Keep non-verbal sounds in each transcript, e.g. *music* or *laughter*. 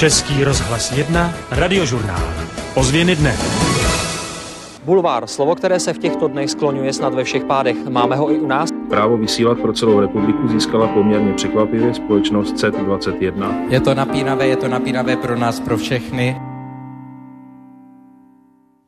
Český rozhlas 1, radiožurnál. Ozvěny dne. Bulvár, slovo, které se v těchto dnech skloňuje snad ve všech pádech. Máme ho i u nás? Právo vysílat pro celou republiku získala poměrně překvapivě společnost CET21. Je to napínavé, je to napínavé pro nás, pro všechny.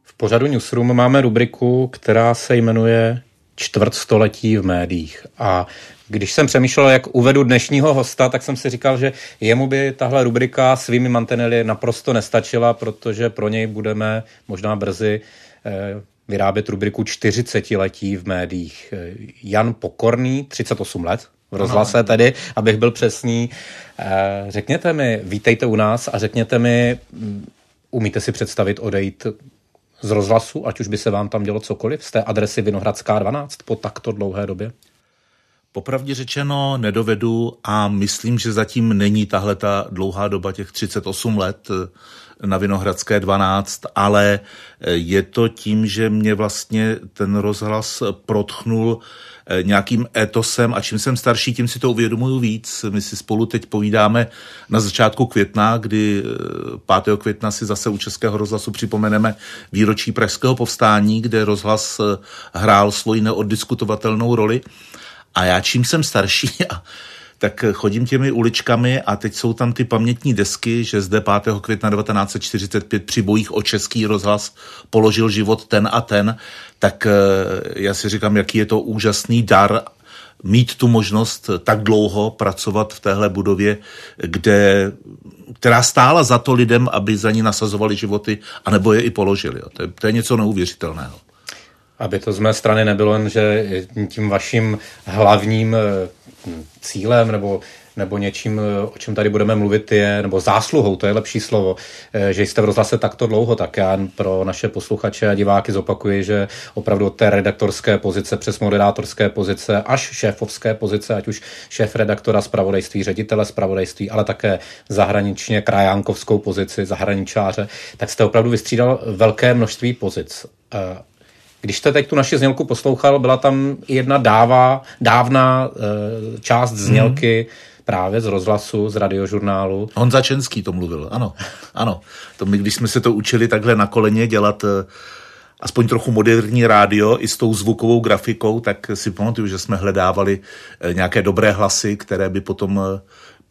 V pořadu Newsroom máme rubriku, která se jmenuje čtvrtstoletí v médiích. A když jsem přemýšlel, jak uvedu dnešního hosta, tak jsem si říkal, že jemu by tahle rubrika svými mantinely naprosto nestačila, protože pro něj budeme možná brzy eh, vyrábět rubriku 40 letí v médiích. Eh, Jan Pokorný, 38 let, v rozhlase tedy, abych byl přesný. Eh, řekněte mi, vítejte u nás a řekněte mi, mm, umíte si představit odejít z rozhlasu, ať už by se vám tam dělo cokoliv, z té adresy Vinohradská 12 po takto dlouhé době? Popravdě řečeno nedovedu a myslím, že zatím není tahle ta dlouhá doba těch 38 let eh, na Vinohradské 12, ale eh, je to tím, že mě vlastně ten rozhlas protchnul eh, nějakým etosem a čím jsem starší, tím si to uvědomuju víc. My si spolu teď povídáme na začátku května, kdy 5. května si zase u Českého rozhlasu připomeneme výročí Pražského povstání, kde rozhlas hrál svoji neoddiskutovatelnou roli. A já čím jsem starší, *laughs* tak chodím těmi uličkami a teď jsou tam ty pamětní desky, že zde 5. května 1945 při bojích o český rozhlas položil život ten a ten, tak eh, já si říkám, jaký je to úžasný dar mít tu možnost tak dlouho pracovat v téhle budově, kde, která stála za to lidem, aby za ní nasazovali životy, anebo je i položili. To je, to je něco neuvěřitelného. Aby to z mé strany nebylo jen, že tím vaším hlavním eh, cílem nebo nebo něčím, eh, o čem tady budeme mluvit, je, nebo zásluhou, to je lepší slovo, eh, že jste v rozhlase takto dlouho, tak já pro naše posluchače a diváky zopakuji, že opravdu od té redaktorské pozice přes moderátorské pozice až šéfovské pozice, ať už šéf redaktora zpravodajství, ředitele zpravodajství, ale také zahraničně krajánkovskou pozici, zahraničáře, tak jste opravdu vystřídal velké množství pozic. Když jste teď tu naši znělku poslouchal, byla tam jedna dává, dávná e, část znělky hmm. právě z rozhlasu, z radiožurnálu. Honza Čenský to mluvil, ano. Ano, to my, když jsme se to učili takhle na koleně dělat e, aspoň trochu moderní rádio i s tou zvukovou grafikou, tak si pamatuju, že jsme hledávali e, nějaké dobré hlasy, které by potom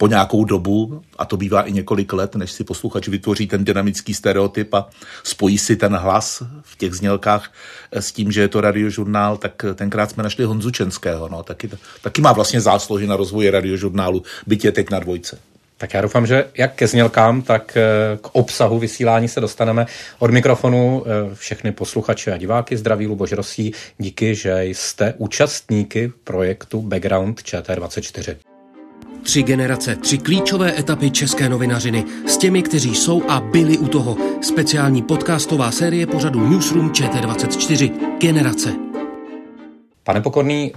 po nějakou dobu, a to bývá i několik let, než si posluchač vytvoří ten dynamický stereotyp a spojí si ten hlas v těch znělkách s tím, že je to radiožurnál, tak tenkrát jsme našli Honzu Čenského. No, taky, taky má vlastně zásluhy na rozvoji radiožurnálu, byť je teď na dvojce. Tak já doufám, že jak ke znělkám, tak eh, k obsahu vysílání se dostaneme. Od mikrofonu eh, všechny posluchače a diváky zdraví Luboš Rosí. Díky, že jste účastníky projektu Background ČT24. Tři generace, tři klíčové etapy české novinařiny s těmi, kteří jsou a byli u toho. Speciální podcastová série pořadu Newsroom ČT24. Generace. Pane Pokorný,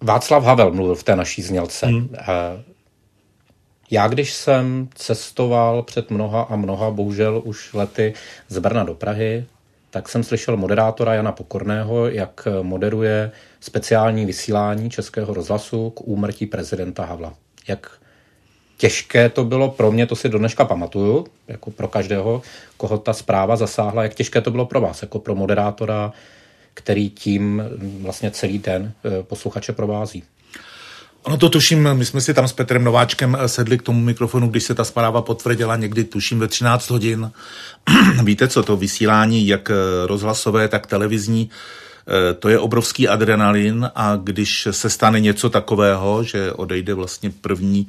Václav Havel mluvil v té naší znělce. Hmm. Eh, já, když jsem cestoval před mnoha a mnoha, bohužel už lety z Brna do Prahy, tak jsem slyšel moderátora Jana Pokorného, jak moderuje speciální vysílání Českého rozhlasu k úmrtí prezidenta Havla. Jak těžké to bylo pro mě, to si do dneška pamatuju, jako pro každého, koho ta zpráva zasáhla, jak těžké to bylo pro vás, jako pro moderátora, který tím vlastně celý den eh, posluchače provází. Ono to tuším, my jsme si tam s Petrem Nováčkem eh, sedli k tomu mikrofonu, když se ta zpráva potvrdila někdy, tuším, ve 13 hodin. *clears throat* Víte co, to vysílání, jak eh, rozhlasové, tak televizní, eh, to je obrovský adrenalin a když se stane něco takového, že odejde vlastně první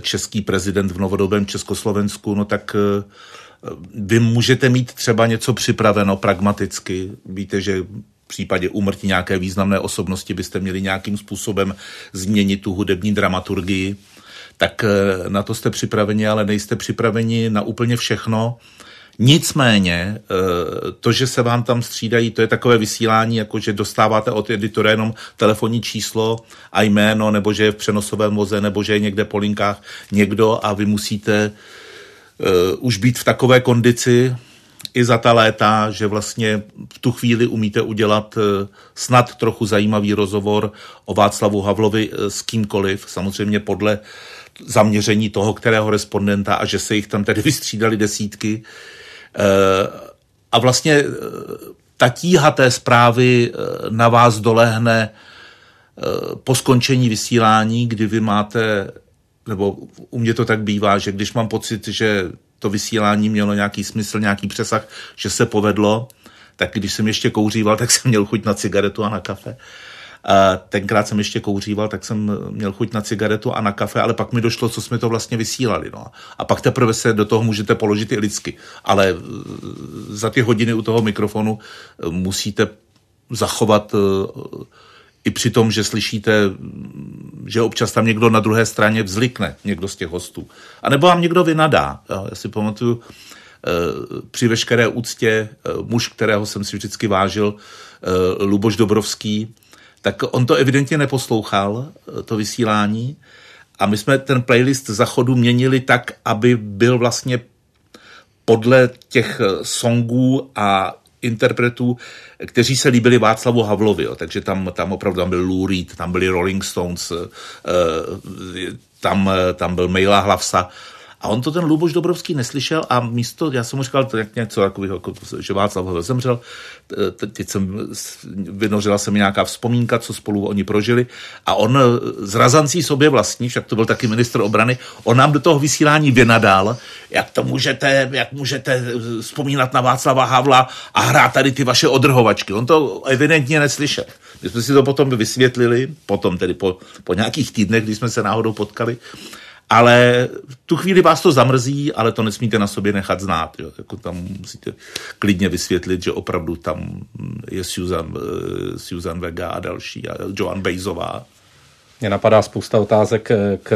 český prezident v novodobém Československu, no tak vy můžete mít třeba něco připraveno pragmaticky. Víte, že v případě úmrtí nějaké významné osobnosti byste měli nějakým způsobem změnit tu hudební dramaturgii. tak na to jste připraveni, ale nejste připraveni na úplně všechno. Nicméně, to, že se vám tam střídají, to je takové vysílání, jako že dostáváte od editora jenom telefonní číslo a jméno, nebo že je v přenosovém voze, nebo že je někde po linkách někdo a vy musíte uh, už být v takové kondici, i za ta léta, že vlastně v tu chvíli umíte udělat eh, snad trochu zajímavý rozhovor o Václavu Havlovi eh, s kýmkoliv, samozřejmě podle zaměření toho, kterého respondenta a že se jich tam tedy *laughs* vystřídali desítky. Eh, a vlastně ta tíha té zprávy na vás dolehne po skončení vysílání, kdy vy máte, nebo u mě to tak bývá, že když mám pocit, že to vysílání mělo nějaký smysl, nějaký přesah, že se povedlo, tak když jsem ještě kouříval, tak jsem měl chuť na cigaretu a na kafe. A tenkrát jsem ještě kouříval, tak jsem měl chuť na cigaretu a na kafe, ale pak mi došlo, co jsme to vlastně vysílali. No. A pak teprve se do toho můžete položit i lidsky. Ale e, za ty hodiny u toho mikrofonu e, musíte zachovat e, i při tom, že slyšíte, že občas tam někdo na druhé straně vzlikne, někdo z těch hostů. A nebo vám někdo vynadá. Já si pamatuju, eh, při veškeré úctě eh, muž, kterého jsem si vždycky vážil, eh, Luboš Dobrovský, tak on to evidentně neposlouchal, to vysílání, a my jsme ten playlist zachodu měnili tak, aby byl vlastně podle těch songů a interpretů, kteří se líbili Václavu Havlovi. Jo. Takže tam, tam opravdu tam byl Lou Reed, tam byli Rolling Stones, eh, tam, tam byl Mejla Hlavsa. A on to ten Luboš Dobrovský neslyšel a místo, já jsem mu říkal to něco, jako, jako, že Václav Havel zemřel, teď jsem, vynořila se mi nějaká vzpomínka, co spolu oni prožili a on z razancí sobě vlastní, však to byl taky ministr obrany, on nám do toho vysílání vynadal, jak to můžete, jak můžete vzpomínat na Václava Havla a hrát tady ty vaše odrhovačky. On to evidentně neslyšel. My jsme si to potom vysvětlili, potom tedy po, po nějakých týdnech, kdy jsme se náhodou potkali, ale tu chvíli vás to zamrzí, ale to nesmíte na sobě nechat znát. Jo. Jako tam musíte klidně vysvětlit, že opravdu tam je Susan, uh, Susan Vega a další, a Joan Bejzová. Mě napadá spousta otázek k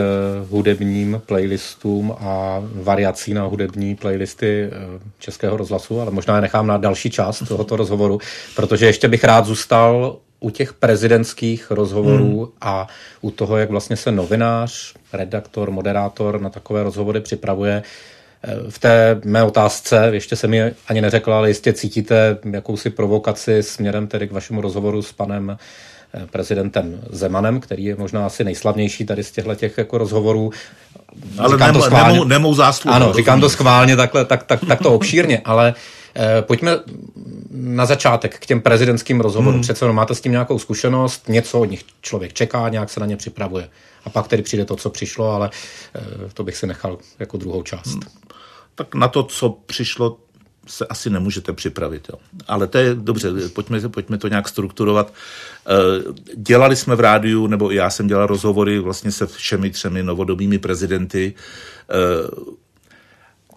hudebním playlistům a variací na hudební playlisty eh, Českého rozhlasu, ale možná je nechám na další část tohoto rozhovoru, protože ještě bych rád zůstal u těch prezidentských rozhovorů hmm. a u toho, jak vlastně se novinář, redaktor, moderátor na takové rozhovory připravuje. V té mé otázce, ještě se mi ani neřekla, ale jistě cítíte jakousi provokaci směrem tedy k vašemu rozhovoru s panem eh, prezidentem Zemanem, který je možná asi nejslavnější tady z těchto těch jako rozhovorů. Ale říkám nemou, to schválně. Nemou, nemou zásluhu. Ano, říkám to schválně takhle, tak, tak, tak to obšírně, ale Eh, pojďme na začátek k těm prezidentským rozhovorům. Hmm. Přece máte s tím nějakou zkušenost, něco od nich člověk čeká, nějak se na ně připravuje. A pak tedy přijde to, co přišlo, ale eh, to bych si nechal jako druhou část. Hmm. Tak na to, co přišlo, se asi nemůžete připravit. Jo. Ale to je dobře, pojďme, pojďme to nějak strukturovat. Eh, dělali jsme v rádiu, nebo já jsem dělal rozhovory vlastně se všemi třemi novodobými prezidenty.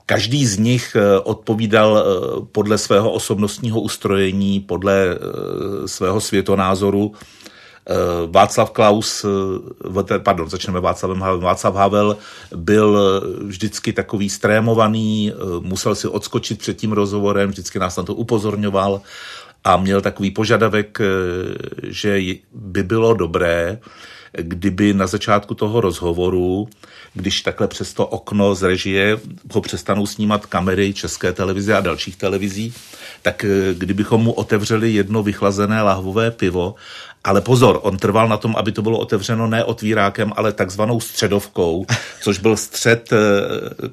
Každý z nich eh, odpovídal eh, podle svého osobnostního ustrojení, podle eh, svého světonázoru. Václav Klaus, pardon, začneme Václavem Havel. Václav Havel byl vždycky takový strémovaný, musel si odskočit před tím rozhovorem, vždycky nás na to upozorňoval a měl takový požadavek, že by bylo dobré, kdyby na začátku toho rozhovoru, když takhle přes to okno z režie ho přestanou snímat kamery České televize a dalších televizí, tak eh, kdybychom mu otevřeli jedno vychlazené lahvové pivo ale pozor, on trval na tom, aby to bylo otevřeno ne otvírákem, ale takzvanou středovkou, *laughs* což byl střed, eh,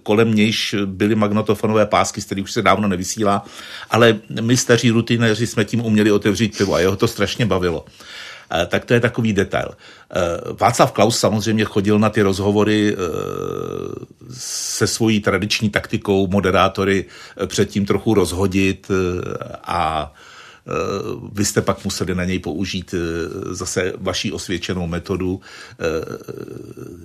kolem nějž byly magnetofonové pásky, z kterých už se dávno nevysílá, ale my staří rutinéři jsme tím uměli otevřít pivo a jeho to strašně bavilo. Eh, tak to je takový detail. Eh, Václav Klaus samozřejmě chodil na ty rozhovory eh, se svojí tradiční taktikou moderátory předtím trochu rozhodit a vy jste pak museli na něj použít zase vaší osvědčenou metodu,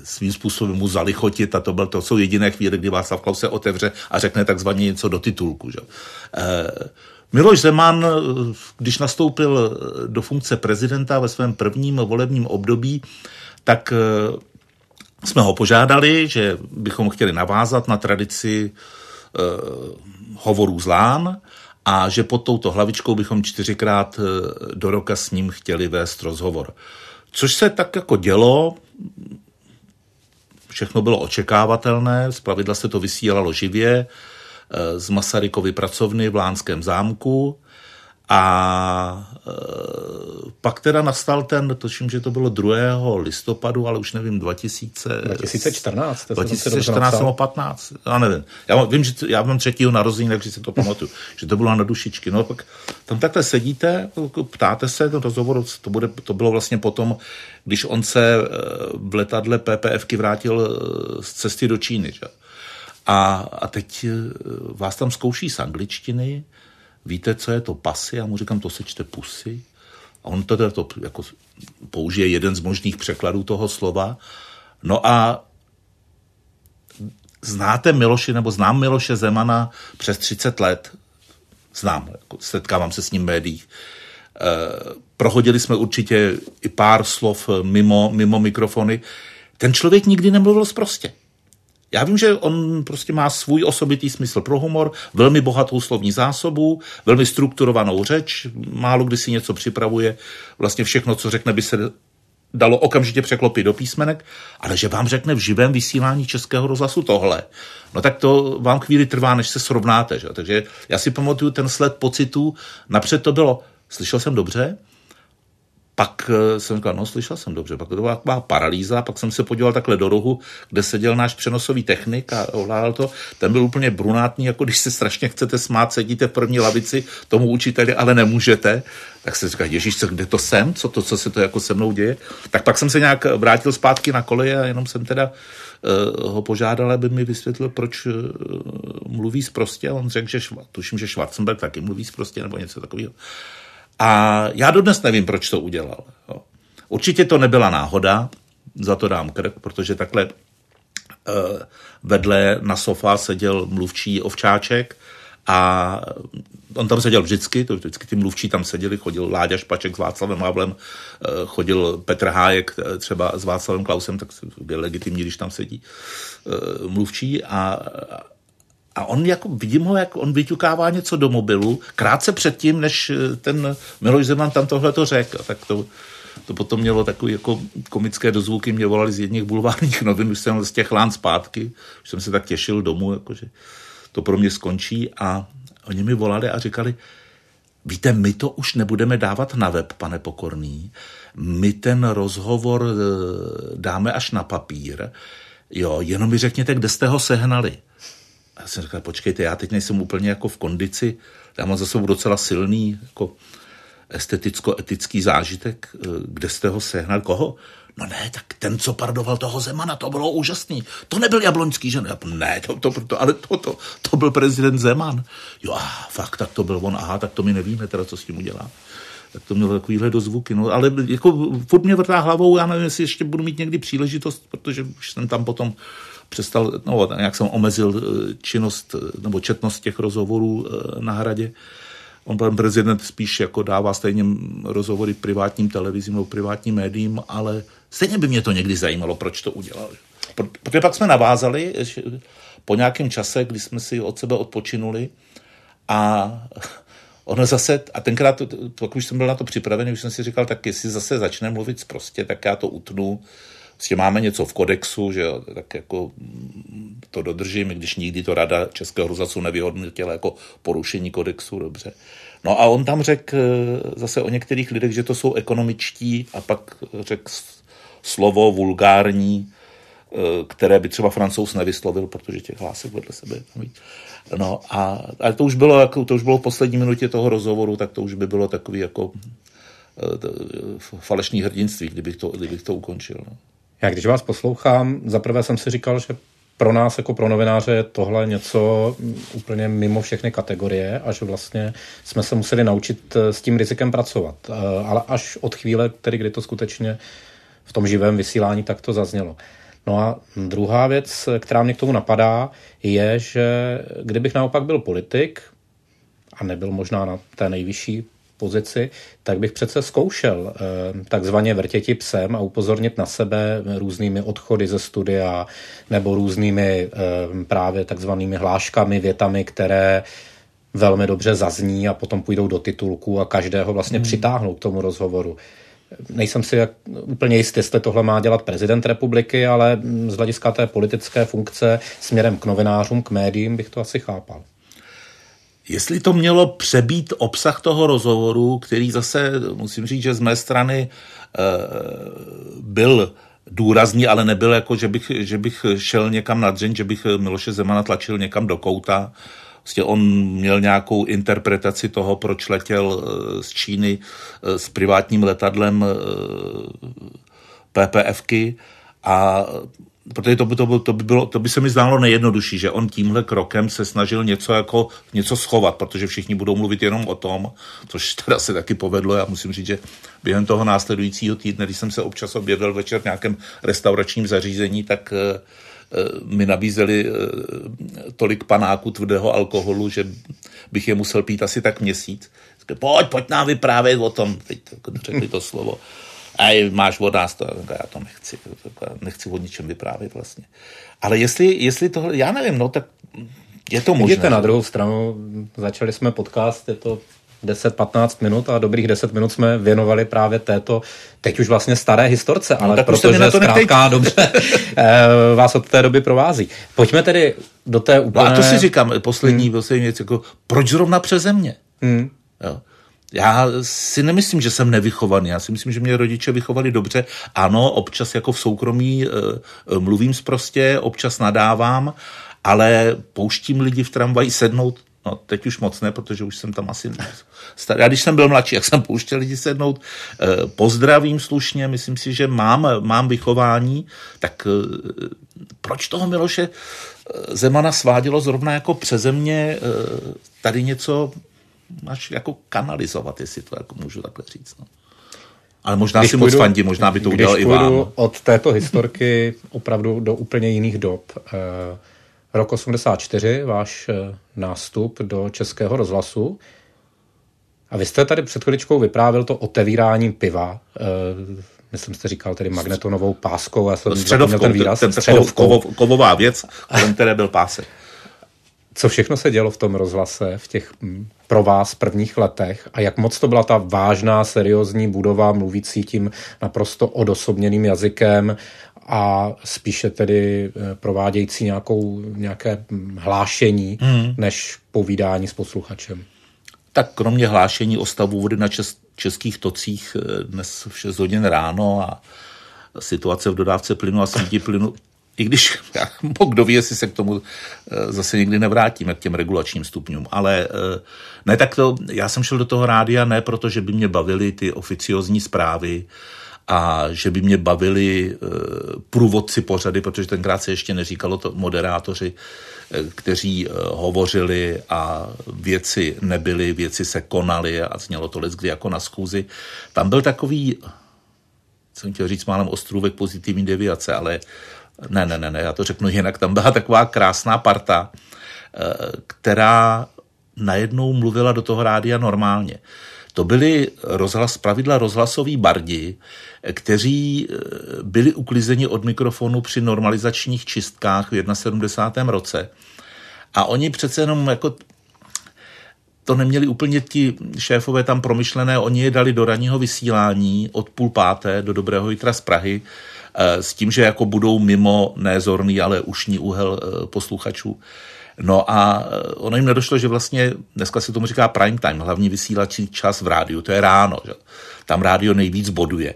svým způsobem mu zalichotit a to byl to, jsou jediné chvíle, kdy Václav Klaus se otevře a řekne takzvaně něco do titulku. Že? Miloš Zeman, když nastoupil do funkce prezidenta ve svém prvním volebním období, tak eh, jsme ho požádali, že bychom chtěli navázat na tradici hovorů z Lán a že pod touto hlavičkou bychom čtyřikrát do roka s ním chtěli vést rozhovor. Což se tak jako dělo, všechno bylo očekávatelné, zpravidla se to vysílalo živě z Masarykovy pracovny v Lánském zámku a e, pak teda nastal ten, točím, že to bylo 2. listopadu, ale už nevím, 2000, 2014. 2014 nebo 15, já nevím. Já vím, že já mám třetího narození, takže si to pamatuju, *laughs* že to bylo na dušičky. No pak tam takhle sedíte, ptáte se, ten rozhovor, to, bude, to bylo vlastně potom, když on se e, v letadle PPFky vrátil z cesty do Číny. Že? A, a teď e, vás tam zkouší z angličtiny, víte, co je to pasy? Já mu říkám, to se čte pusy. A on teda to jako použije jeden z možných překladů toho slova. No a znáte Miloše, nebo znám Miloše Zemana přes 30 let. Znám, jako setkávám se s ním v médiích. E, prohodili jsme určitě i pár slov mimo, mimo mikrofony. Ten člověk nikdy nemluvil zprostě. Já vím, že on prostě má svůj osobitý smysl pro humor, velmi bohatou slovní zásobu, velmi strukturovanou řeč, málo kdy si něco připravuje, vlastně všechno, co řekne, by se dalo okamžitě překlopit do písmenek, ale že vám řekne v živém vysílání Českého rozhlasu tohle, no tak to vám chvíli trvá, než se srovnáte. Že? Takže já si pamatuju ten sled pocitů, napřed to bylo, slyšel jsem dobře, pak eh, jsem říkal, no slyšel jsem dobře, pak to byla taková paralýza, pak jsem se podíval takhle do rohu, kde seděl náš přenosový technik a ovládal to. Ten byl úplně brunátný, jako když se strašně chcete smát, sedíte v první lavici tomu učiteli, ale nemůžete. Tak se říkal, Ježíš, co, kde to jsem? Co to, co se to jako se mnou děje? Tak pak jsem se nějak vrátil zpátky na koleje a jenom jsem teda uh, ho požádal, aby mi vysvětlil, proč uh, mluví zprostě. On řekl, že šva, tuším, že Schwarzenberg taky mluví zprostě nebo něco takového. A já dodnes nevím, proč to udělal. Jo. Určitě to nebyla náhoda, za to dám krk, protože takhle uh, vedle na sofa seděl mluvčí ovčáček a on tam seděl vždycky, to vždycky ty mluvčí tam seděli, chodil Láďa Špaček s Václavem Havlem, uh, chodil Petr Hájek eh, třeba s Václavem Klausem, tak byl legitimní, když tam sedí mluvčí a, a on jako, vidím ho, jak on vyťukává něco do mobilu, krátce předtím, než eh, ten Miloš Zeman tam tohle to řekl. Tak to, to potom mělo takové jako komické dozvuky, mě volali z jedných bulvárních *laughs* novin, už jsem z těch lán zpátky, už jsem se tak těšil domů, jakože to pro mě skončí a oni mi volali a říkali, víte, my to už nebudeme dávat na web, pane Pokorný, my ten rozhovor eh, dáme až na papír, jo, jenom mi řekněte, kde jste ho sehnali. Já jsem říkal, počkejte, já teď nejsem úplně jako v kondici, já mám za sebou docela silný jako esteticko-etický zážitek, eh, kde jste ho sehnal, koho? No ne, tak ten, co pardoval toho Zemana, to bylo úžasný. To nebyl Jabloňský, že ne? Ne, to, to, to, ale to, to, to byl prezident Zeman. Jo, a fakt, tak to byl on, aha, tak to my nevíme teda, co s tím udělá. Tak to mělo takovýhle dozvuky. No, ale jako furt mě vrtá hlavou, já nevím, jestli ještě budu mít někdy příležitost, protože už jsem tam potom přestal, no, jak jsem omezil eh, činnost eh, nebo četnost těch rozhovorů eh, na hradě. On pan prezident spíš jako dává stejně rozhovory privátním televizím nebo privátním médiím, ale stejně by mě to někdy zajímalo, proč to udělal. Protože pak jsme navázali po nějakém čase, kdy jsme si od sebe odpočinuli a *laughs* ono zase, a tenkrát, pokud jsem byl na to připravený, už jsem si říkal, tak jestli zase začne mluvit prostě, tak já to utnu Prostě máme něco v kodexu, že jo, tak jako to dodržím, když nikdy to rada Českého rozhlasu nevyhodnotila jako porušení kodexu, dobře. No a on tam řekl eh, zase o některých lidech, že to jsou ekonomičtí a pak řekl slovo vulgární, eh, které by třeba francouz nevyslovil, protože těch hlásek vedle sebe No a, ale to už bylo, jako, to už bylo v poslední minutě toho rozhovoru, tak to už by bylo takový jako eh, falešný hrdinství, kdybych to, kdybych to ukončil. No. Já když vás poslouchám, zaprvé jsem si říkal, že pro nás jako pro novináře je tohle něco úplně mimo všechny kategorie a že vlastně jsme se museli naučit eh, s tím rizikem pracovat. Eh, ale až od chvíle, tedy kdy to skutečně v tom živém vysílání tak to zaznělo. No a druhá věc, která mě k tomu napadá, je, že kdybych naopak byl politik a nebyl možná na té nejvyšší pozici, tak bych přece zkoušel takzvaně vrtěti psem a upozornit na sebe různými odchody ze studia nebo různými právě takzvanými hláškami, větami, které velmi dobře zazní a potom půjdou do titulku a každého vlastně hmm. přitáhnou k tomu rozhovoru. Nejsem si jak, úplně jistý, jestli tohle má dělat prezident republiky, ale z hlediska té politické funkce směrem k novinářům, k médiím bych to asi chápal. Jestli to mělo přebít obsah toho rozhovoru, který zase, musím říct, že z mé strany e, byl důrazný, ale nebyl jako, že bych, že bych šel někam na dřeň, že bych Miloše Zemana tlačil někam do kouta. Vlastně on měl nějakou interpretaci toho, proč letěl eh, z Číny eh, s privátním letadlem PPFky a protože to by, to, by, to, by bylo, to by se mi zdálo nejjednodušší, že on tímhle krokem se snažil něco jako něco schovat, protože všichni budou mluvit jenom o tom, což teda se taky povedlo. Já musím říct, že během toho následujícího týdne, když jsem se občas objevil večer v nějakém restauračním zařízení, tak eh, eh, mi nabízeli eh, tolik panáků tvrdého alkoholu, že bych je musel pít asi tak měsíc. Pojď, pojď nám vyprávět o tom, teď řekli to slovo *laughs* a máš od nás to, já to nechci, nechci o ničem vyprávět vlastně. Ale jestli, jestli tohle, já nevím, no tak je to možné. Vidíte, na druhou stranu, začali jsme podcast, je to 10-15 minut a dobrých 10 minut jsme věnovali právě této, teď už vlastně staré historce, no, ale protože zkrátka dobře *laughs* eh, vás od té doby provází. Pojďme tedy do té úplně... No a to si říkám, poslední, hmm. poslední věc, jako, proč zrovna přeze mě? Hmm. Jo. Já si nemyslím, že jsem nevychovaný. Já si myslím, že mě rodiče vychovali dobře. Ano, občas jako v soukromí e, mluvím zprostě, občas nadávám, ale pouštím lidi v tramvaji sednout No, teď už moc ne, protože už jsem tam asi starý. Já když jsem byl mladší, jak jsem pouštěl lidi sednout, e, pozdravím slušně, myslím si, že mám, mám vychování, tak proč toho Miloše Zemana svádělo zrovna jako přeze mě tady něco máš jako kanalizovat, jestli to jako můžu takhle říct. No. Ale možná když si půjdu, moc fandí, možná by to udělal i vám. od této historky opravdu do úplně jiných dob. Eh, rok 84, váš eh, nástup do Českého rozhlasu. A vy jste tady před chviličkou vyprávěl to otevírání piva. Eh, myslím, jste říkal tedy magnetonovou páskou. Já jsem středovkou, ten výraz. Ten, ten středovkou. kovová věc, kolem které byl pásek. Co všechno se dělo v tom rozhlase v těch hm, pro vás prvních letech a jak moc to byla ta vážná, seriózní budova, mluvící tím naprosto odosobněným jazykem a spíše tedy eh, provádějící nějakou, nějaké hm, hlášení, mm. než povídání s posluchačem. Tak kromě hlášení o stavu vody na čes, českých tocích eh, dnes v 6 hodin ráno a situace v dodávce plynu a sítí plynu i když, *laughs* kdo ví, jestli se k tomu eh, zase někdy nevrátíme, k těm regulačním stupňům, ale eh, ne tak to, já jsem šel do toho rádia ne proto, že by mě bavily ty oficiozní zprávy a že by mě bavili eh, průvodci pořady, protože tenkrát se ještě neříkalo to moderátoři, kteří hovořili a věci nebyly, věci se konaly a znělo to kdy jako na schůzi. Tam byl takový, jsem chtěl říct málem ostrůvek pozitivní deviace, ale ne, ne, ne, ne, já to řeknu jinak, tam byla taková krásná parta, eh, která najednou mluvila do toho rádia normálně. To byly rozhlas, pravidla rozhlasový bardi, kteří eh, byli uklizeni od mikrofonu při normalizačních čistkách v 71. roce. A oni přece jenom jako to neměli úplně ti šéfové tam promyšlené, oni je dali do ranního vysílání od půl páté do Dobrého jitra z Prahy s tím, že jako budou mimo nézorný, ale ušní úhel eh, posluchačů. No a eh, ono jim nedošlo, že vlastně dneska se tomu říká prime time, hlavní vysílací čas v rádiu, to je ráno, že? tam rádio nejvíc boduje.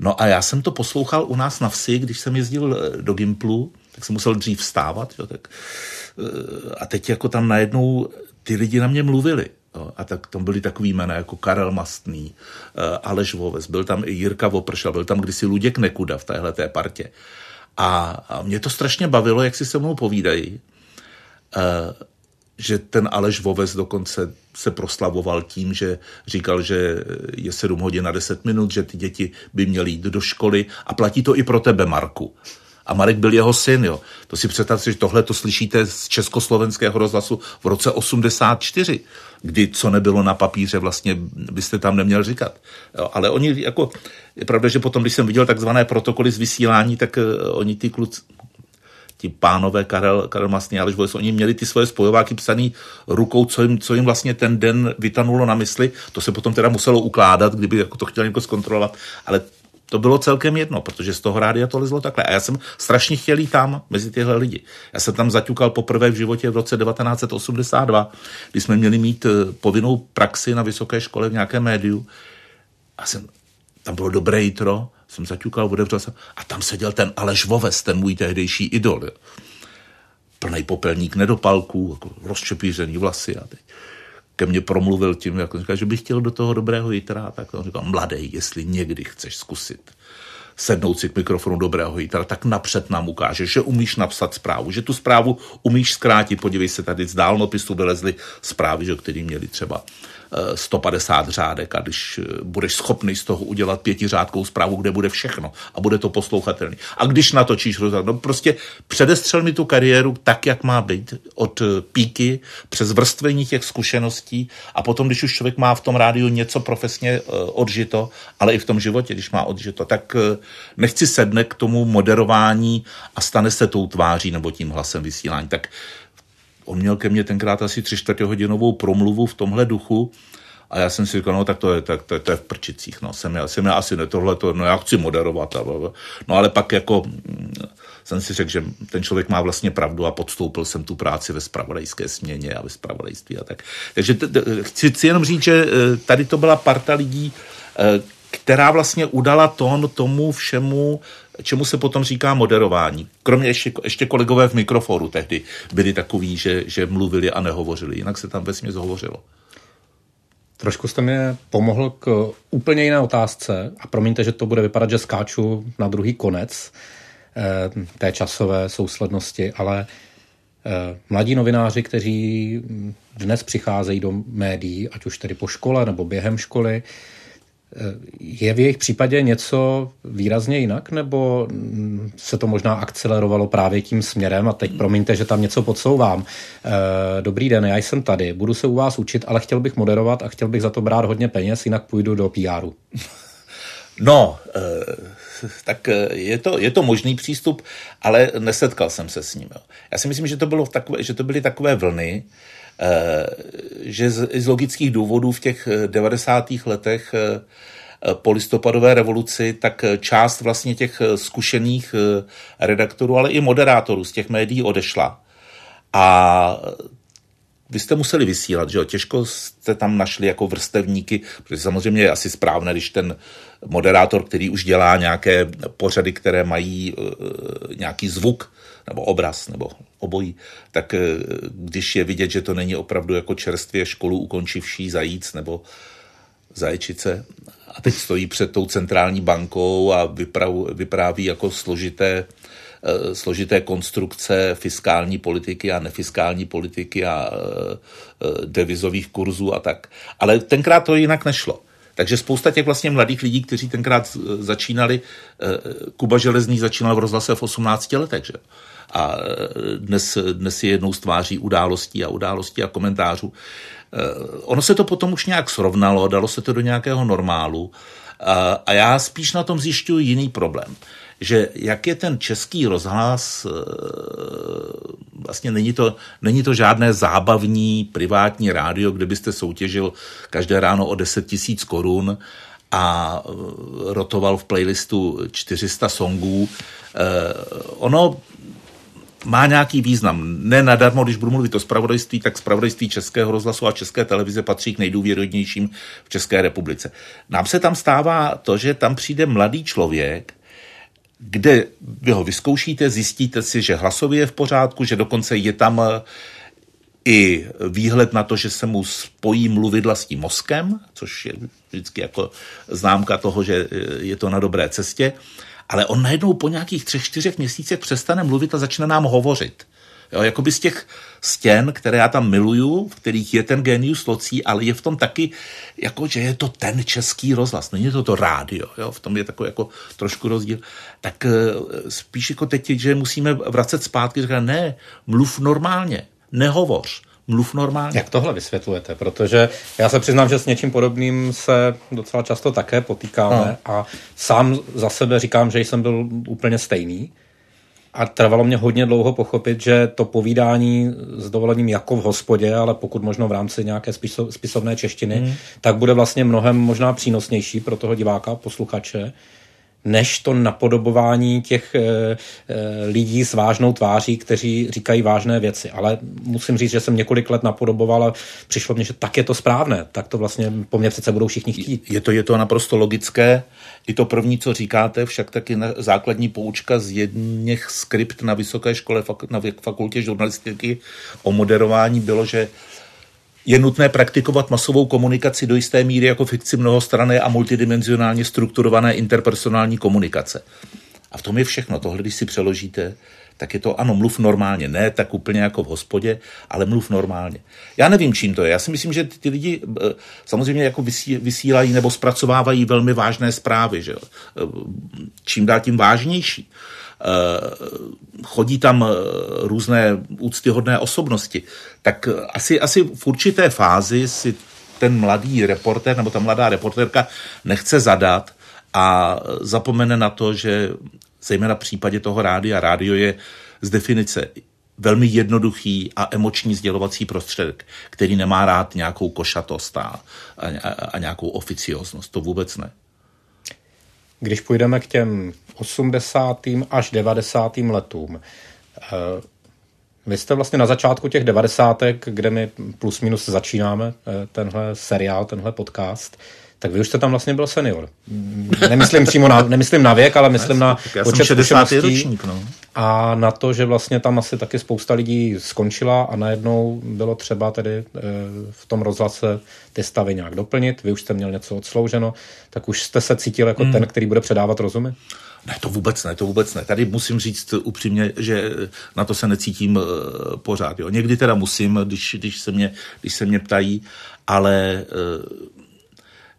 No a já jsem to poslouchal u nás na vsi, když jsem jezdil do Gimplu, tak jsem musel dřív vstávat, jo, tak, a teď jako tam najednou ty lidi na mě mluvili. A tak tam byli takový jména jako Karel Mastný, eh, Aleš Voves, byl tam i Jirka Vopršel, byl tam kdysi Luděk Nekuda v téhle té partě. A, a mě to strašně bavilo, jak si se mnou povídají, eh, že ten Aleš Voves dokonce se proslavoval tím, že říkal, že je 7 hodin na 10 minut, že ty děti by měly jít do školy a platí to i pro tebe, Marku. A Marek byl jeho syn, jo. To si představte, že tohle to slyšíte z československého rozhlasu v roce 84, kdy co nebylo na papíře, vlastně byste tam neměl říkat. Jo, ale oni jako, je pravda, že potom, když jsem viděl takzvané protokoly z vysílání, tak uh, oni ty kluci, ti pánové Karel, Karel Masný a Aleš Vojs, oni měli ty svoje spojováky psaný rukou, co jim, co jim vlastně ten den vytanulo na mysli. To se potom teda muselo ukládat, kdyby jako to chtěl někdo zkontrolovat, ale to bylo celkem jedno, protože z toho rádia to lezlo takhle. A já jsem strašně chtěl jít tam mezi tyhle lidi. Já jsem tam zaťukal poprvé v životě v roce 1982, kdy jsme měli mít eh, povinnou praxi na vysoké škole v nějakém médiu. A jsem, tam bylo dobré jitro, jsem zaťukal, otevřel jsem a tam seděl ten Aleš Voves, ten můj tehdejší idol. Plný popelník nedopalků, jako rozčepířený vlasy a teď ke mně promluvil tím, jako říkal, že bych chtěl do toho dobrého jitra, tak on říkal, mladý, jestli někdy chceš zkusit sednout si k mikrofonu dobrého jitra, tak napřed nám ukáže, že umíš napsat zprávu, že tu zprávu umíš zkrátit. Podívej se, tady z dálnopisu vylezly zprávy, že, který měli třeba 150 řádek a když eh, budeš schopný z toho udělat pětiřádkou zprávu, kde bude všechno a bude to poslouchatelný. A když natočíš rozhod, no prostě předestřel mi tu kariéru tak, jak má být, od eh, píky přes vrstvení těch zkušeností a potom, když už člověk má v tom rádiu něco profesně eh, odžito, ale i v tom životě, když má odžito, tak nechci sedne k tomu moderování a stane se tou tváří nebo tím hlasem vysílání. Tak on měl ke mně tenkrát asi tři hodinovou promluvu v tomhle duchu a já jsem si říkal, no tak to je, tak, to, to je v prčicích, no, jsem já, jsem já asi ne tohle, to, no já chci moderovat, a, no ale pak jako mm, jsem si řekl, že ten člověk má vlastně pravdu a podstoupil jsem tu práci ve spravodajské směně a ve spravodajství a tak. Takže t- t- chci, chci jenom říct, že eh, tady to byla parta lidí, eh, která vlastně udala tón tomu všemu, čemu se potom říká moderování. Kromě ještě, ještě kolegové v mikroforu tehdy byli takový, že, že mluvili a nehovořili, jinak se tam vesměs hovořilo. Trošku jste mě pomohl k úplně jiné otázce a promiňte, že to bude vypadat, že skáču na druhý konec eh, té časové souslednosti, ale eh, mladí novináři, kteří dnes přicházejí do médií, ať už tedy po škole nebo během školy, je v jejich případě něco výrazně jinak, nebo se to možná akcelerovalo právě tím směrem? A teď promiňte, že tam něco podsouvám. Eh, dobrý den, já jsem tady, budu se u vás učit, ale chtěl bych moderovat a chtěl bych za to brát hodně peněz, jinak půjdu do PRu. *laughs* No, eh, tak eh, je to, je to možný přístup, ale nesetkal jsem se s ním. Já si myslím, že to, bylo takové, že to byly takové vlny, Eh, že z, z logických důvodů v těch 90. Eh, letech eh, po listopadové revoluci, tak část vlastně těch zkušených redaktorů, ale i moderátorů z těch médií odešla. A vy jste museli vysílat, že jo? Těžko jste tam našli jako vrstevníky, protože samozřejmě je asi správné, když ten moderátor, který už dělá nějaké pořady, které mají nějaký zvuk nebo obraz nebo obojí, tak uh, když je vidět, že to není opravdu jako čerstvě školu ukončivší zajíc nebo zajčice a teď stojí před tou centrální bankou a vypráví jako složité Eh, složité konstrukce fiskální politiky a nefiskální politiky a eh, eh, devizových kurzů a tak. Ale tenkrát to jinak nešlo. Takže spousta těch vlastně mladých lidí, kteří tenkrát začínali, Kuba Železný začínal v rozhlase v 18 letech, že? A dnes, dnes je jednou z tváří událostí a událostí a komentářů. Ono se to potom už nějak srovnalo, dalo se to do nějakého normálu. A já spíš na tom zjišťuji jiný problém že jak je ten český rozhlas, eh, vlastně není to, není to žádné zábavní privátní rádio, kde byste soutěžil každé ráno o 10 tisíc korun a rotoval v playlistu 400 songů. Ono má nějaký význam. Ne nadarmo, když budu mluvit o spravodajství, tak spravodajství Českého rozhlasu a České televize patří k nejdůvěrodnějším v České republice. Nám se tam stává to, že tam přijde mladý člověk, kde vy ho vyzkoušíte, zjistíte si, že hlasově je v pořádku, že dokonce je tam eh, i výhled na to, že se mu spojí mluvidla s tím mozkem, což je vždycky jako známka toho, že eh, je to na dobré cestě, ale on najednou po nějakých třech, čtyřech měsících přestane mluvit a začne nám hovořit. Jo, jakoby z těch stěn, které já tam miluju, v kterých je ten genius locí, ale je v tom taky, jako, že je to ten český rozhlas, není to to rádio, jo, v tom je takový jako trošku rozdíl. Tak eh, spíš jako teď, že musíme vracet zpátky, říkat, ne, mluv normálně, nehovoř, mluv normálně. Jak tohle vysvětlujete? Protože já se přiznám, že s něčím podobným se docela často také potýkáme no. a sám za sebe říkám, že jsem byl úplně stejný. A trvalo mě hodně dlouho pochopit, že to povídání s dovolením jako v hospodě, ale pokud možno v rámci nějaké spisovné češtiny, hmm. tak bude vlastně mnohem možná přínosnější pro toho diváka, posluchače, než to napodobování těch e, e, lidí s vážnou tváří, kteří říkají vážné věci. Ale musím říct, že jsem několik let napodoboval a přišlo mně, že tak je to správné. Tak to vlastně po mně přece budou všichni chtít. Je to, je to naprosto logické. I to první, co říkáte, však taky na základní poučka z jedných skript na vysoké škole, na fakultě žurnalistiky o moderování bylo, že je nutné praktikovat masovou komunikaci do jisté míry jako fikci mnohostrané a multidimenzionálně strukturované interpersonální komunikace. A v tom je všechno. Tohle, když si přeložíte, tak je to ano, mluv normálně. Ne tak úplně jako v hospodě, ale mluv normálně. Já nevím, čím to je. Já si myslím, že ty lidi eh, samozřejmě jako vysílají nebo zpracovávají velmi vážné zprávy. Že? Eh, čím dál tím vážnější. Eh, chodí tam eh, různé úctyhodné osobnosti, tak asi, asi v určité fázi si ten mladý reporter nebo ta mladá reporterka nechce zadat a zapomene na to, že zejména v případě toho rádia, rádio je z definice velmi jednoduchý a emoční sdělovací prostředek, který nemá rád nějakou košatost a, a, a nějakou oficioznost. To vůbec ne. Když půjdeme k těm 80. až 90. letům, eh, vy jste vlastně na začátku těch 90. kde my plus minus začínáme eh, tenhle seriál, tenhle podcast, tak vy už jste tam vlastně byl senior. Nemyslím přímo na, nemyslím na věk, ale myslím na Já počet 60. ročník, no. A na to, že vlastně tam asi taky spousta lidí skončila a najednou bylo třeba tedy e, v tom rozhlase ty stavy nějak doplnit. Vy už jste měl něco odslouženo, tak už jste se cítil jako hmm. ten, který bude předávat rozumy? Ne, to vůbec ne, to vůbec ne. Tady musím říct upřímně, že na to se necítím uh, pořád. Jo. Někdy teda musím, když, když, se, mě, když se mě ptají, ale uh,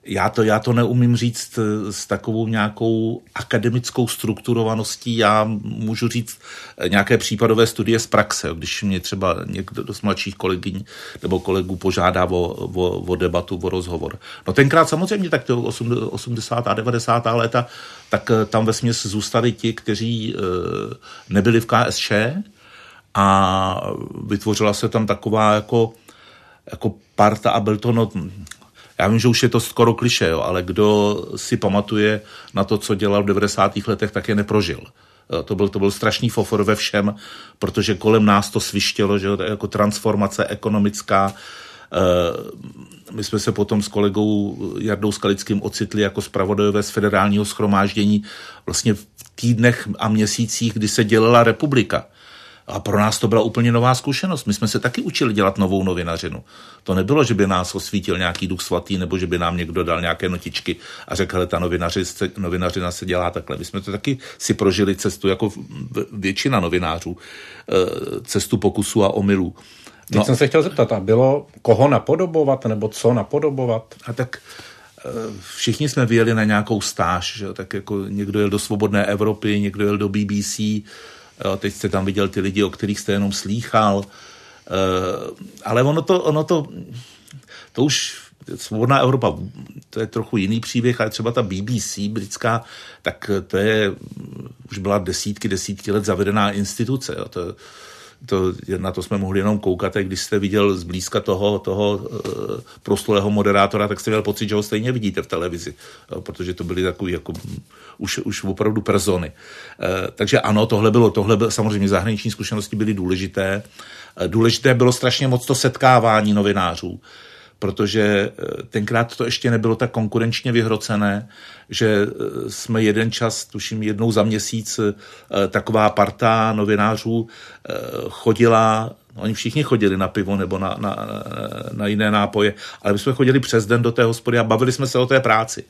já to, já to neumím říct eh, s takovou nějakou akademickou strukturovaností. Já můžu říct eh, nějaké případové studie z praxe, když mě třeba někdo z mladších kolegyň nebo kolegů požádá o, o, o debatu, o rozhovor. No tenkrát samozřejmě tak to 80. a 90. léta, tak eh, tam ve směs zůstali ti, kteří nebyli v KSČ a vytvořila se tam taková jako jako parta a byl to no, já vím, že už je to skoro kliše, jo, ale kdo si pamatuje na to, co dělal v 90. letech, tak je neprožil. To byl, to byl strašný fofor ve všem, protože kolem nás to svištělo, že jako transformace ekonomická. Eh, my jsme se potom s kolegou Jardou Skalickým ocitli jako zpravodajové z federálního schromáždění vlastně v týdnech a měsících, kdy se dělala republika. A pro nás to byla úplně nová zkušenost. My jsme se taky učili dělat novou novinařinu. To nebylo, že by nás osvítil nějaký duch svatý, nebo že by nám někdo dal nějaké notičky a řekl, že ta novinaři, novinařina se dělá takhle. My jsme to taky si prožili cestu, jako většina novinářů, eh, cestu pokusu a omylů. Teď no. jsem se chtěl zeptat, a bylo koho napodobovat, nebo co napodobovat? A tak eh, všichni jsme vyjeli na nějakou stáž, že? tak jako někdo jel do Svobodné Evropy, někdo jel do BBC, teď jste tam viděl ty lidi, o kterých jste jenom slýchal. Eh, ale ono to, ono to, to už Svobodná Evropa, to je trochu jiný příběh, ale třeba ta BBC britská, tak to je, už byla desítky, desítky let zavedená instituce. Jo. To, to, na to jsme mohli jenom koukat, a když jste viděl zblízka toho, toho uh, proslulého moderátora, tak jste měl pocit, že ho stejně vidíte v televizi, uh, protože to byly takový jako už, už opravdu persony. Uh, takže ano, tohle bylo, tohle bylo, samozřejmě zahraniční zkušenosti byly důležité. Důležité bylo strašně moc to setkávání novinářů. Protože eh, tenkrát to ještě nebylo tak konkurenčně vyhrocené, že eh, jsme jeden čas, tuším jednou za měsíc, eh, taková parta novinářů chodila No, oni všichni chodili na pivo nebo na, na, na jiné nápoje, ale my jsme chodili přes den do té hospody a bavili jsme se o té práci.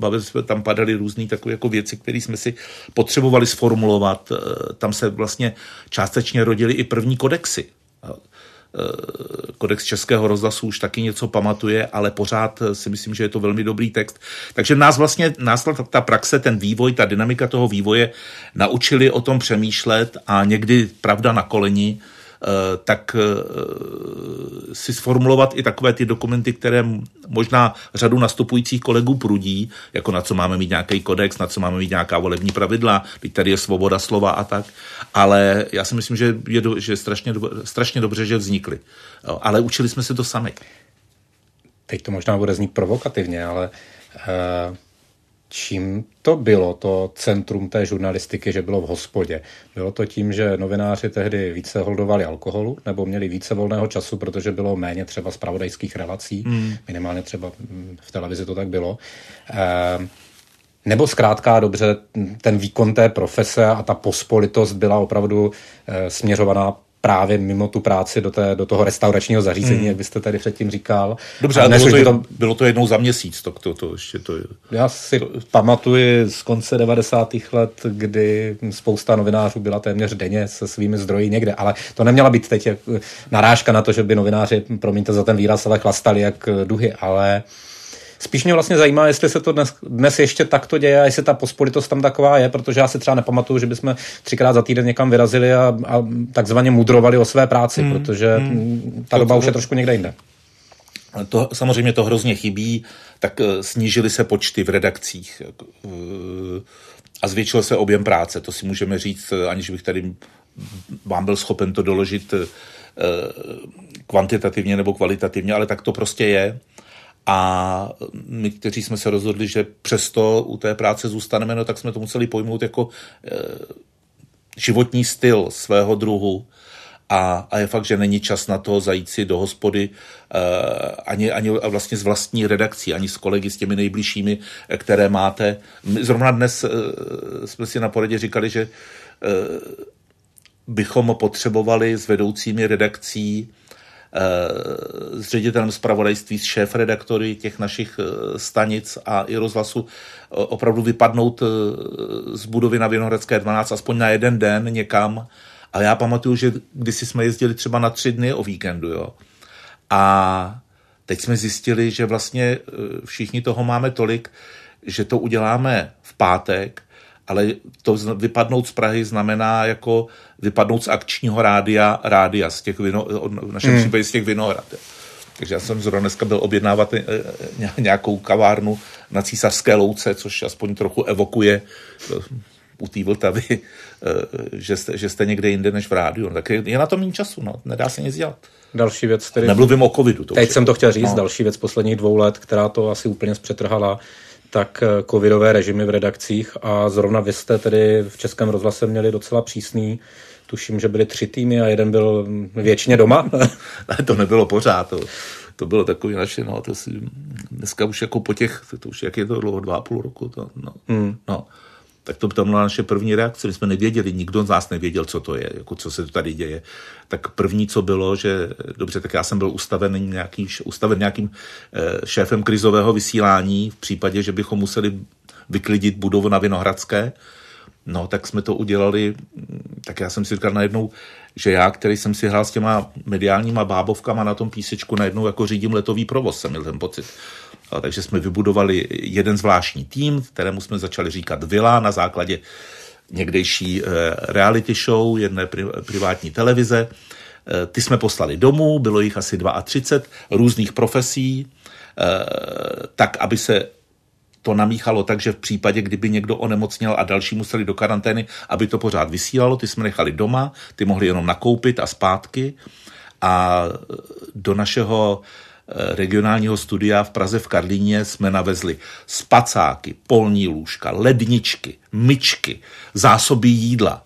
Bavili jsme, tam padaly různé takové jako věci, které jsme si potřebovali sformulovat. Tam se vlastně částečně rodily i první kodexy. Eh, kodex Českého rozhlasu už taky něco pamatuje, ale pořád si myslím, že je to velmi dobrý text. Takže nás vlastně, nás ta, ta praxe, ten vývoj, ta dynamika toho vývoje naučili o tom přemýšlet a někdy pravda na koleni, Eh, tak eh, si sformulovat i takové ty dokumenty, které možná řadu nastupujících kolegů prudí, jako na co máme mít nějaký kodex, na co máme mít nějaká volební pravidla, teď tady je svoboda slova a tak. Ale já si myslím, že je, do, že strašně, strašně dobře, že vznikly. Ale učili jsme se to sami. Teď to možná bude znít provokativně, ale uh čím to bylo, to centrum té žurnalistiky, že bylo v hospodě? Bylo to tím, že novináři tehdy více holdovali alkoholu nebo měli více volného času, protože bylo méně třeba spravodajských relací, mm. minimálně třeba v televizi to tak bylo. E, nebo zkrátka dobře, ten výkon té profese a ta pospolitost byla opravdu e, směřovaná právě mimo tu práci do, té, do toho restauračního zařízení, hmm. jak byste tady předtím říkal. Dobře, ale bylo to, to, bylo to jednou za měsíc, to, to, to ještě to Já si to... pamatuji z konce 90. let, kdy spousta novinářů byla téměř denně se svými zdroji někde, ale to neměla být teď narážka na to, že by novináři, promiňte za ten výraz, ale chlastali jak duhy, ale uh, Spíš mě vlastně zajímá, jestli se to dnes, dnes ještě takto děje a jestli ta pospolitost tam taková je, protože já si třeba nepamatuju, že bychom třikrát za týden někam vyrazili a, a takzvaně mudrovali o své práci, hmm. protože hmm. ta doba to, už je trošku někde jinde. To, samozřejmě to hrozně chybí, tak uh, snížily se počty v redakcích uh, a zvětšil se objem práce. To si můžeme říct, aniž bych tady vám byl schopen to doložit kvantitativně nebo kvalitativně, ale tak to prostě je. A my, kteří jsme se rozhodli, že přesto u té práce zůstaneme, no tak jsme to museli pojmout jako e, životní styl svého druhu. A, a je fakt, že není čas na to zajít si do hospody e, ani, ani vlastně z vlastní redakcí, ani s kolegy, s těmi nejbližšími, které máte. My zrovna dnes e, jsme si na poradě říkali, že e, bychom potřebovali s vedoucími redakcí s ředitelem zpravodajství, s šéf-redaktory těch našich eh, stanic a i rozhlasu eh, opravdu vypadnout z budovy na Vinohradské 12 aspoň na jeden den někam. A já pamatuju, že kdysi jsme jezdili třeba na tři dny o víkendu, jo. A teď jsme zjistili, že vlastně všichni toho máme tolik, že to uděláme v pátek ale to vypadnout z Prahy znamená jako vypadnout z akčního rádia, rádia z těch vino, v našem hmm. případě z těch vinohrad. Takže já jsem zrovna dneska byl objednávat eh, nějakou kavárnu na Císařské louce, což aspoň trochu evokuje eh, u té Vltavy, eh, že jste, že jste někde jinde než v rádiu. Tak je, je na to méně času, no. nedá se nic dělat. Další věc, který... Nemluvím o covidu. To Teď jsem to chtěl říct, no. další věc posledních dvou let, která to asi úplně zpřetrhala, tak eh, covidové režimy v redakcích a zrovna vy jste tedy v Českém rozhlase měli docela přísný Tuším, že byly tři týmy a jeden byl většině doma. *laughs* ne, to nebylo pořád. To, to bylo takový naše, no, to si, dneska už jako po těch, to už jak je to dlouho, dva a půl roku, to, no, hmm. no tak to byla naše první reakce. My jsme nevěděli, nikdo z nás nevěděl, co to je, jako co se tady děje. Tak první, co bylo, že dobře, tak já jsem byl ustaven, nějaký, ustaven nějakým eh, šéfem krizového vysílání v případě, že bychom museli vyklidit budovu na Vinohradské. No, tak jsme to udělali, tak já jsem si říkal najednou, že já, který jsem si hrál s těma mediálníma bábovkama na tom písečku, najednou jako řídím letový provoz, jsem měl ten pocit. Takže jsme vybudovali jeden zvláštní tým, kterému jsme začali říkat Vila na základě někdejší eh, reality show jedné privátní televize. Eh, ty jsme poslali domů, bylo jich asi 32 různých profesí, eh, tak, aby se to namíchalo tak, že v případě, kdyby někdo onemocněl a další museli do karantény, aby to pořád vysílalo, ty jsme nechali doma, ty mohli jenom nakoupit a zpátky. A do našeho Eh, regionálního studia v Praze v Karlíně jsme navezli spacáky, polní lůžka, ledničky, myčky, zásoby jídla.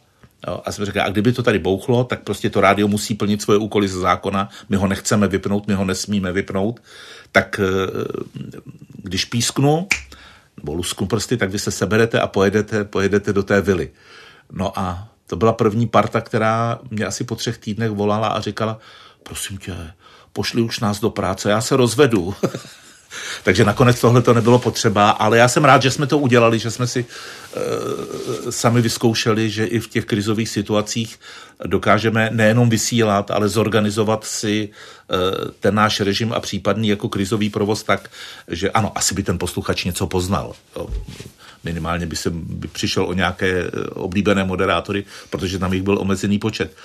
Jo, a jsme řekli, a kdyby to tady bouchlo, tak prostě to rádio musí plnit svoje úkoly ze zákona, my ho nechceme vypnout, my ho nesmíme vypnout, tak eh, když písknu, nebo lusknu prsty, tak vy se seberete a pojedete, pojedete do té vily. No a to byla první parta, která mě asi po třech týdnech volala a říkala, prosím tě, pošli už nás do práce, já se rozvedu. *laughs* Takže nakonec tohle to nebylo potřeba, ale já jsem rád, že jsme to udělali, že jsme si e, sami vyzkoušeli, že i v těch krizových situacích dokážeme nejenom vysílat, ale zorganizovat si e, ten náš režim a případný jako krizový provoz tak, že ano, asi by ten posluchač něco poznal. Jo. Minimálně by se by přišel o nějaké eh, oblíbené moderátory, protože tam jich byl omezený počet.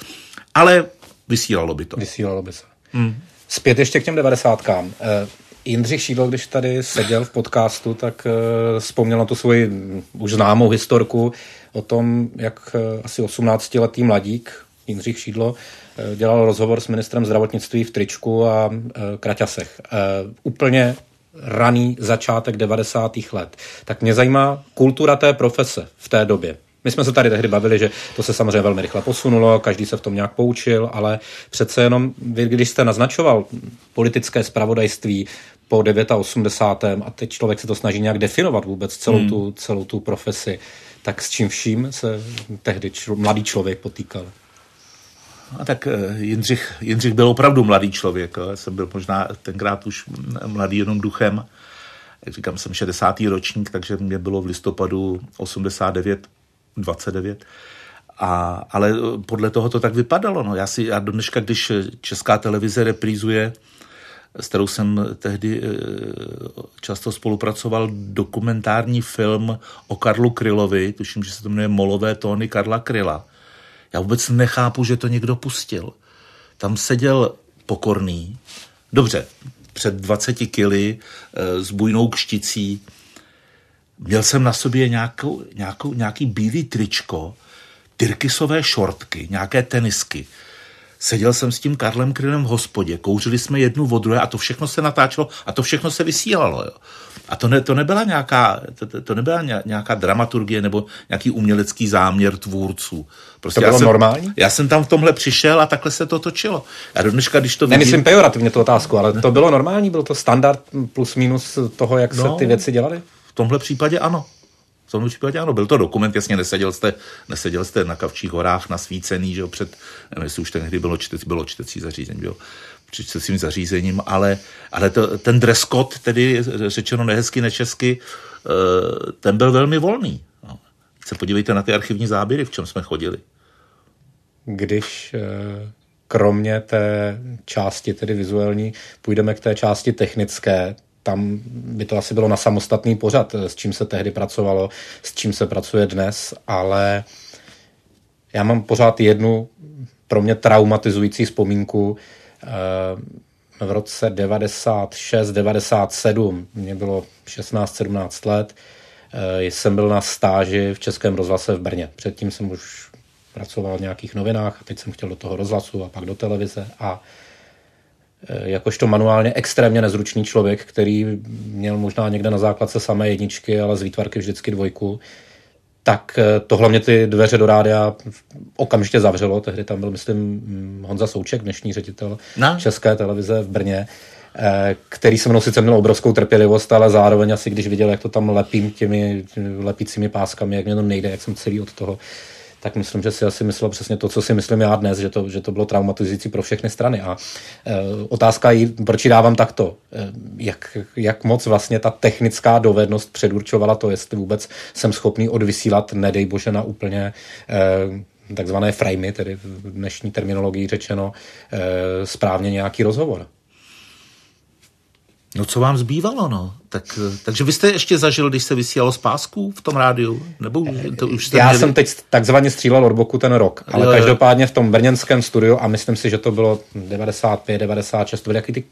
Ale vysílalo by to. Vysílalo by se. Hmm. Zpět ještě k těm devadesátkám. Jindřich Šídlo, když tady seděl v podcastu, tak uh, vzpomněl na tu svoji už známou historku o tom, jak uh, asi 18-letý mladík Jindřich Šídlo dělal rozhovor s ministrem zdravotnictví v tričku a kraťasech. Úplně raný začátek 90. let. Tak mě zajímá kultura té profese v té době. My jsme se tady tehdy bavili, že to se samozřejmě velmi rychle posunulo, každý se v tom nějak poučil, ale přece jenom vy, když jste naznačoval politické spravodajství, po 89. a teď člověk se to snaží nějak definovat vůbec celou, hmm. tu, celou tu profesi, tak s čím vším se tehdy člo, mladý člověk potýkal? A tak eh, Jindřich, Jindřich byl opravdu mladý člověk. Já jsem byl možná tenkrát už mladý jenom duchem. Jak říkám, jsem 60. ročník, takže mě bylo v listopadu 89, 29. A, ale eh, podle toho to tak vypadalo. No. Já si já do dneška, když česká televize reprízuje s kterou jsem tehdy eh, často spolupracoval, dokumentární film o Karlu Krylovi, tuším, že se to jmenuje Molové tóny Karla Kryla. Já vůbec nechápu, že to někdo pustil. Tam seděl pokorný, dobře, před 20 kily eh, s bujnou kšticí. Měl jsem na sobě nějakou, nějakou, nějaký bílý tričko, tyrkysové šortky, nějaké tenisky Seděl jsem s tím Karlem Krylem v hospodě, kouřili jsme jednu od druhé a to všechno se natáčelo a to všechno se vysílalo. Jo. A to, ne, to, nebyla nějaká, to, to nebyla nějaká dramaturgie nebo nějaký umělecký záměr tvůrců. Prostě to bylo já jsem, normální? Já jsem tam v tomhle přišel a takhle se to točilo. A do dneška, když to vidím... Nemyslím pejorativně tu otázku, ale to bylo normální? Byl to standard plus minus toho, jak no, se ty věci dělaly? V tomhle případě ano. V tomhle případě ano, byl to dokument, jasně neseděl jste, neseděl jste na Kavčích horách nasvícený, že jo, před, nevím, už tehdy bylo, čtec, bylo čtecí zařízení, jo, před čtecím zařízením, ale, ale to, ten dress code, tedy řečeno nehezky, nečesky, eh, ten byl velmi volný. No. Se podívejte na ty archivní záběry, v čem jsme chodili. Když eh, kromě té části, tedy vizuální, půjdeme k té části technické, tam by to asi bylo na samostatný pořad, s čím se tehdy pracovalo, s čím se pracuje dnes, ale já mám pořád jednu pro mě traumatizující vzpomínku. Eh, v roce 96-97, mě bylo 16-17 let, eh, jsem byl na stáži v Českém rozhlase v Brně. Předtím jsem už pracoval v nějakých novinách a teď jsem chtěl do toho rozhlasu a pak do televize a Eh, jakožto manuálně extrémně nezručný člověk, který měl možná někde na základce samé jedničky, ale z výtvarky vždycky dvojku, tak eh, to hlavně ty dveře do rádia okamžitě zavřelo. Tehdy tam byl, myslím, hm, Honza Souček, dnešní ředitel no. České televize v Brně, eh, který se mnou sice měl obrovskou trpělivost, ale zároveň asi když viděl, jak to tam lepím těmi lepícími páskami, jak mě to nejde, jak jsem celý od toho tak myslím, že si asi myslel přesně to, co si myslím já dnes, že to, že to bylo traumatizující pro všechny strany. A e, otázka je, proč ji dávám takto? E, jak, jak moc vlastně ta technická dovednost předurčovala to, jestli vůbec jsem schopný odvysílat, nedej bože, na úplně e, takzvané framey, tedy v dnešní terminologii řečeno, e, správně nějaký rozhovor. No co vám zbývalo, no? Tak, takže vy jste ještě zažil, když se vysílalo z pásků v tom rádiu? Nebo to už jste Já měli... jsem teď takzvaně střílel od boku ten rok, ale jo, jo. každopádně v tom brněnském studiu a myslím si, že to bylo 95, 96, to byly jaký ty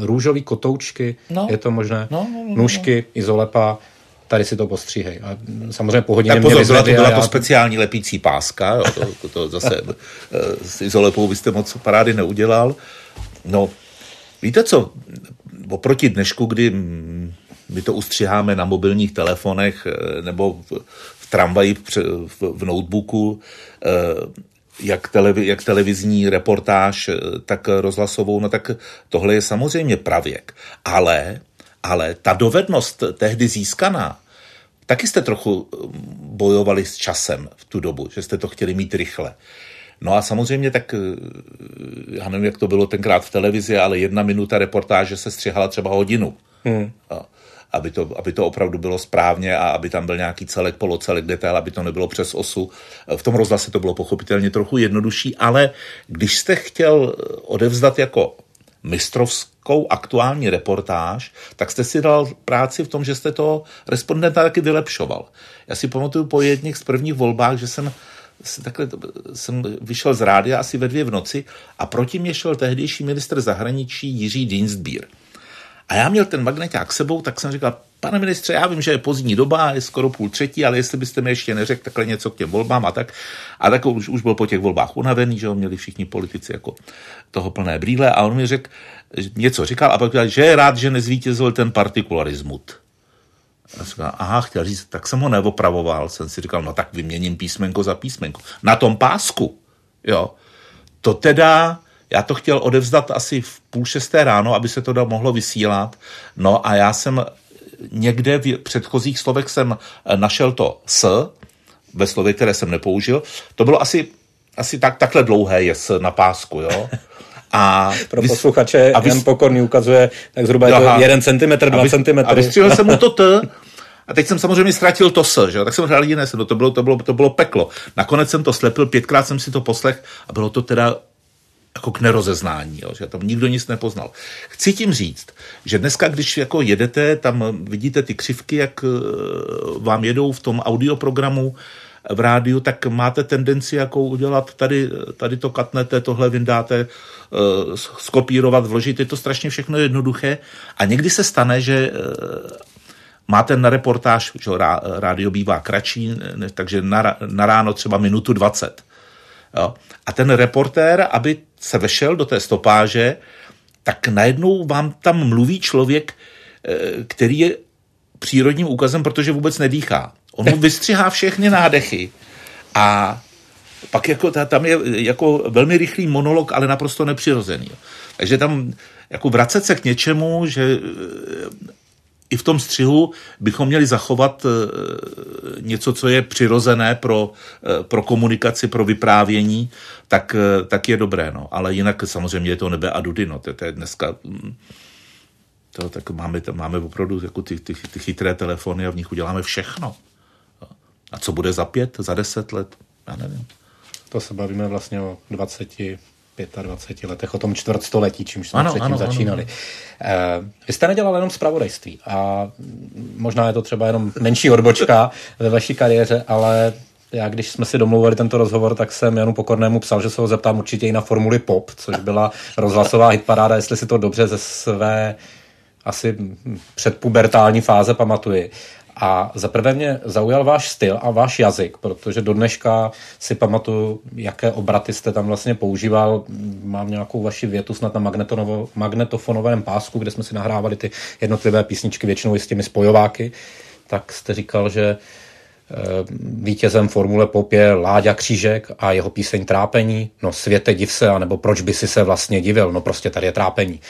růžový kotoučky, no. je to možné, no, no, no, no. nůžky, no. izolepa, tady si to postříhej. A samozřejmě po hodině tak pozor, byla to, byla to speciální lepící páska, jo, to, to, to zase eh, s izolepou byste moc parády neudělal. No, víte co, oproti dnešku, kdy my to ustřiháme na mobilních telefonech eh, nebo v, v tramvaji, v, v, notebooku, eh, jak, televi, jak televizní reportáž, eh, tak rozhlasovou, no tak tohle je samozřejmě pravěk. Ale, ale ta dovednost tehdy získaná, taky jste trochu bojovali s časem v tu dobu, že jste to chtěli mít rychle. No a samozřejmě tak, eh, já nevím, jak to bylo tenkrát v televizi, ale jedna minuta reportáže se střihala třeba hodinu. Hmm. Aby to, aby to opravdu bylo správně a aby tam byl nějaký celek, polocelek, detail, aby to nebylo přes osu. V tom rozhlase to bylo pochopitelně trochu jednodušší, ale když jste chtěl odevzdat jako mistrovskou aktuální reportáž, tak jste si dal práci v tom, že jste to respondenta taky vylepšoval. Já si pamatuju po jedných z prvních volbách, že jsem takhle jsem vyšel z rádia asi ve dvě v noci a proti mě šel tehdejší ministr zahraničí Jiří Dienstbier. A já měl ten magneták sebou, tak jsem říkal, pane ministře, já vím, že je pozdní doba, je skoro půl třetí, ale jestli byste mi ještě neřekl takhle něco k těm volbám a tak. A tak už, už byl po těch volbách unavený, že ho měli všichni politici jako toho plné brýle a on mi řekl, něco říkal a pak říkal, že je rád, že nezvítězil ten partikularismus. A říkal, aha, chtěl říct, tak jsem ho neopravoval. Jsem si říkal, no tak vyměním písmenko za písmenko. Na tom pásku, jo. To teda, já to chtěl odevzdat asi v půl šesté ráno, aby se to mohlo vysílat. No a já jsem někde v předchozích slovech jsem našel to s, ve slově, které jsem nepoužil. To bylo asi, asi tak, takhle dlouhé je s na pásku, jo. A Pro posluchače a vys... Jan Pokorný ukazuje, tak zhruba je to 1 cm, 2 cm. A vystřihl jsem mu to t, a teď jsem samozřejmě ztratil to s, že? tak jsem hrál jiné no to bylo, to, bylo, to bylo peklo. Nakonec jsem to slepil, pětkrát jsem si to poslech a bylo to teda jako k nerozeznání, jo, že tam nikdo nic nepoznal. Chci tím říct, že dneska, když jako jedete, tam vidíte ty křivky, jak eh, vám jedou v tom audioprogramu, v rádiu, tak máte tendenci jako udělat tady, tady to katnete, tohle vyndáte, eh, skopírovat, vložit, je to strašně všechno jednoduché a někdy se stane, že eh, máte na reportáž, že rádio bývá kratší, takže na, na ráno třeba minutu 20. Jo. A ten reportér, aby se vešel do té stopáže, tak najednou vám tam mluví člověk, eh, který je přírodním úkazem, protože vůbec nedýchá. On mu vystřihá všechny nádechy a pak jako, tam je jako velmi rychlý monolog, ale naprosto nepřirozený. Takže tam jako vracet se k něčemu, že i v tom střihu bychom měli zachovat eh, něco, co je přirozené pro, eh, pro komunikaci, pro vyprávění, tak, eh, tak je dobré. No. Ale jinak samozřejmě je to nebe a dudy. No. To, to je dneska... Mm, to, tak máme, máme opravdu jako ty, ty, ty chytré telefony a v nich uděláme všechno. A co bude za pět, za deset let? Já nevím. To se bavíme vlastně o 20, 25 letech, o tom čtvrtstoletí, čímž jsme ano, předtím ano, začínali. Ano. Uh, vy jste nedělal jenom zpravodajství a možná je to třeba jenom menší odbočka *laughs* ve vaší kariéře, ale já, když jsme si domluvili tento rozhovor, tak jsem Janu Pokornému psal, že se ho zeptám určitě i na Formuli Pop, což byla rozhlasová hitparáda, jestli si to dobře ze své asi předpubertální fáze pamatuji. A za prvé mě zaujal váš styl a váš jazyk, protože do dneška si pamatuju, jaké obraty jste tam vlastně používal. Mám nějakou vaši větu snad na magnetofonovém pásku, kde jsme si nahrávali ty jednotlivé písničky, většinou i s těmi spojováky. Tak jste říkal, že eh, vítězem Formule Pop je Láďa Křížek a jeho píseň Trápení. No světe div se, anebo proč by si se vlastně divil? No prostě tady je trápení.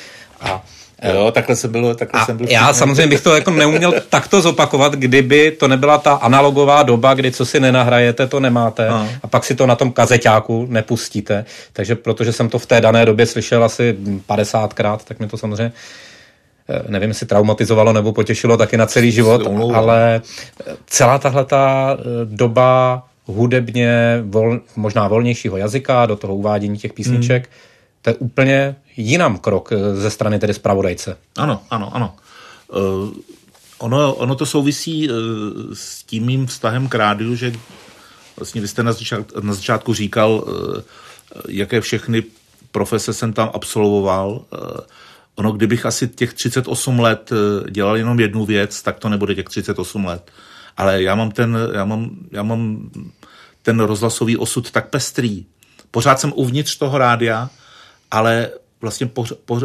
A Jo, takhle jsem byl, takhle a jsem byl. Já samozřejmě bych to jako neuměl *laughs* takto zopakovat, kdyby to nebyla ta analogová doba, kdy co si nenahrajete, to nemáte a, a pak si to na tom kazeťáku nepustíte. Takže protože jsem to v té dané době slyšel asi 50krát, tak mi to samozřejmě eh, nevím, jestli traumatizovalo nebo potěšilo taky na celý život, ale celá tahle ta eh, doba hudebně, vol, možná volnějšího jazyka, do toho uvádění těch písniček, hmm. to je úplně jinam krok eh, ze strany tedy zpravodajce. Ano, ano, ano. Uh, ono, ono to souvisí uh, s tím mým vztahem k rádiu, že vlastně vy jste na, začátku, na začátku říkal, uh, jaké všechny profese jsem tam absolvoval. Uh, ono, kdybych asi těch 38 let dělal jenom jednu věc, tak to nebude těch 38 let. Ale já mám ten, já mám, já mám ten rozhlasový osud tak pestrý. Pořád jsem uvnitř toho rádia, ale vlastně po, po,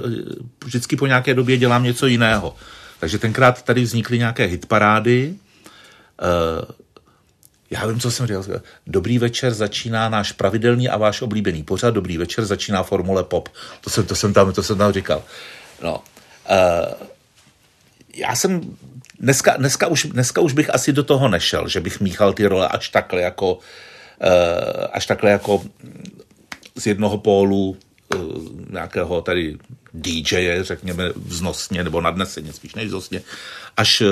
vždycky po nějaké době dělám něco jiného. Takže tenkrát tady vznikly nějaké hitparády. Uh, já vím, co jsem říkal. Dobrý večer začíná náš pravidelný a váš oblíbený pořad. Dobrý večer začíná Formule Pop. To jsem, to jsem, tam, to jsem tam říkal. No. Uh, já jsem dneska, dneska, už, dneska už bych asi do toho nešel, že bych míchal ty role až takhle jako, uh, až takhle jako z jednoho pólu Eh, nějakého tady DJ, řekněme vznosně nebo nadneseně, spíš než vznosně, až eh,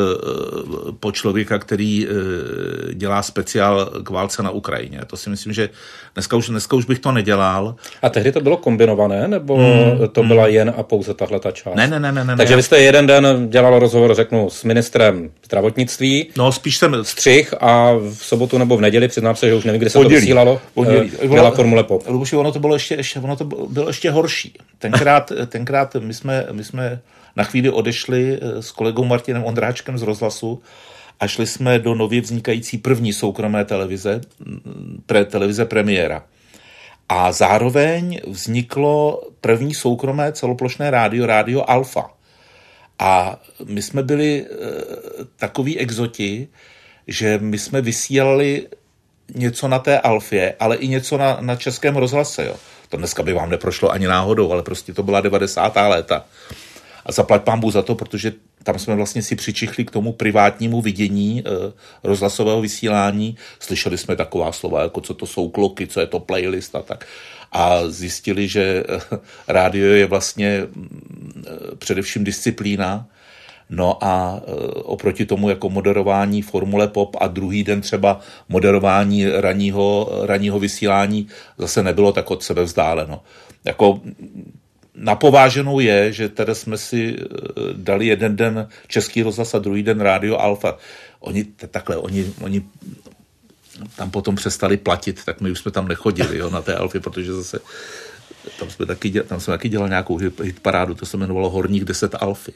po člověka, který eh, dělá speciál k válce na Ukrajině. To si myslím, že dneska už, dneska už bych to nedělal. A tehdy to bylo kombinované, nebo hmm, to byla hmm. jen a pouze tahle ta část? Ne, ne, ne. ne Takže ne. vy jste jeden den dělal rozhovor, řeknu, s ministrem zdravotnictví. No, spíš jsem... Střih a v sobotu nebo v neděli, přiznám se, že už nevím, kde se Pondělí. to vysílalo, Pondělí. Eh, byla Formule Pop. Luboši, ono to bylo ještě, ještě, ono to bylo ještě horší. Tenkrát, tenkrát my jsme, my jsme na chvíli odešli eh, s kolegou Martinem Ondráčkem z rozhlasu a šli jsme do nově vznikající první soukromé televize, mm, pre, televize premiéra. A zároveň vzniklo první soukromé celoplošné rádio, rádio Alfa. A my jsme byli e, takový exoti, že my jsme vysílali něco na té Alfě, ale i něco na, na českém rozhlase. Jo. To dneska by vám neprošlo ani náhodou, ale prostě to byla 90. léta. A zaplať pán za to, protože tam jsme vlastně si přičichli k tomu privátnímu vidění eh, rozhlasového vysílání. Slyšeli jsme taková slova, jako co to jsou kloky, co je to playlist a tak. A zjistili, že eh, *laughs* rádio je vlastně mm, eh, především disciplína, No a oproti tomu jako moderování Formule Pop a druhý den třeba moderování raního, raního vysílání zase nebylo tak od sebe vzdáleno. Jako napováženou je, že teda jsme si eh, dali jeden den Český rozhlas a druhý den Rádio Alfa. Oni takhle, oni, oni tam potom přestali platit, tak my už jsme tam nechodili jo, na té Alfy, protože zase tam jsme taky, tam jsme taky dělali nějakou hitparádu, to se jmenovalo Horník 10 Alfy.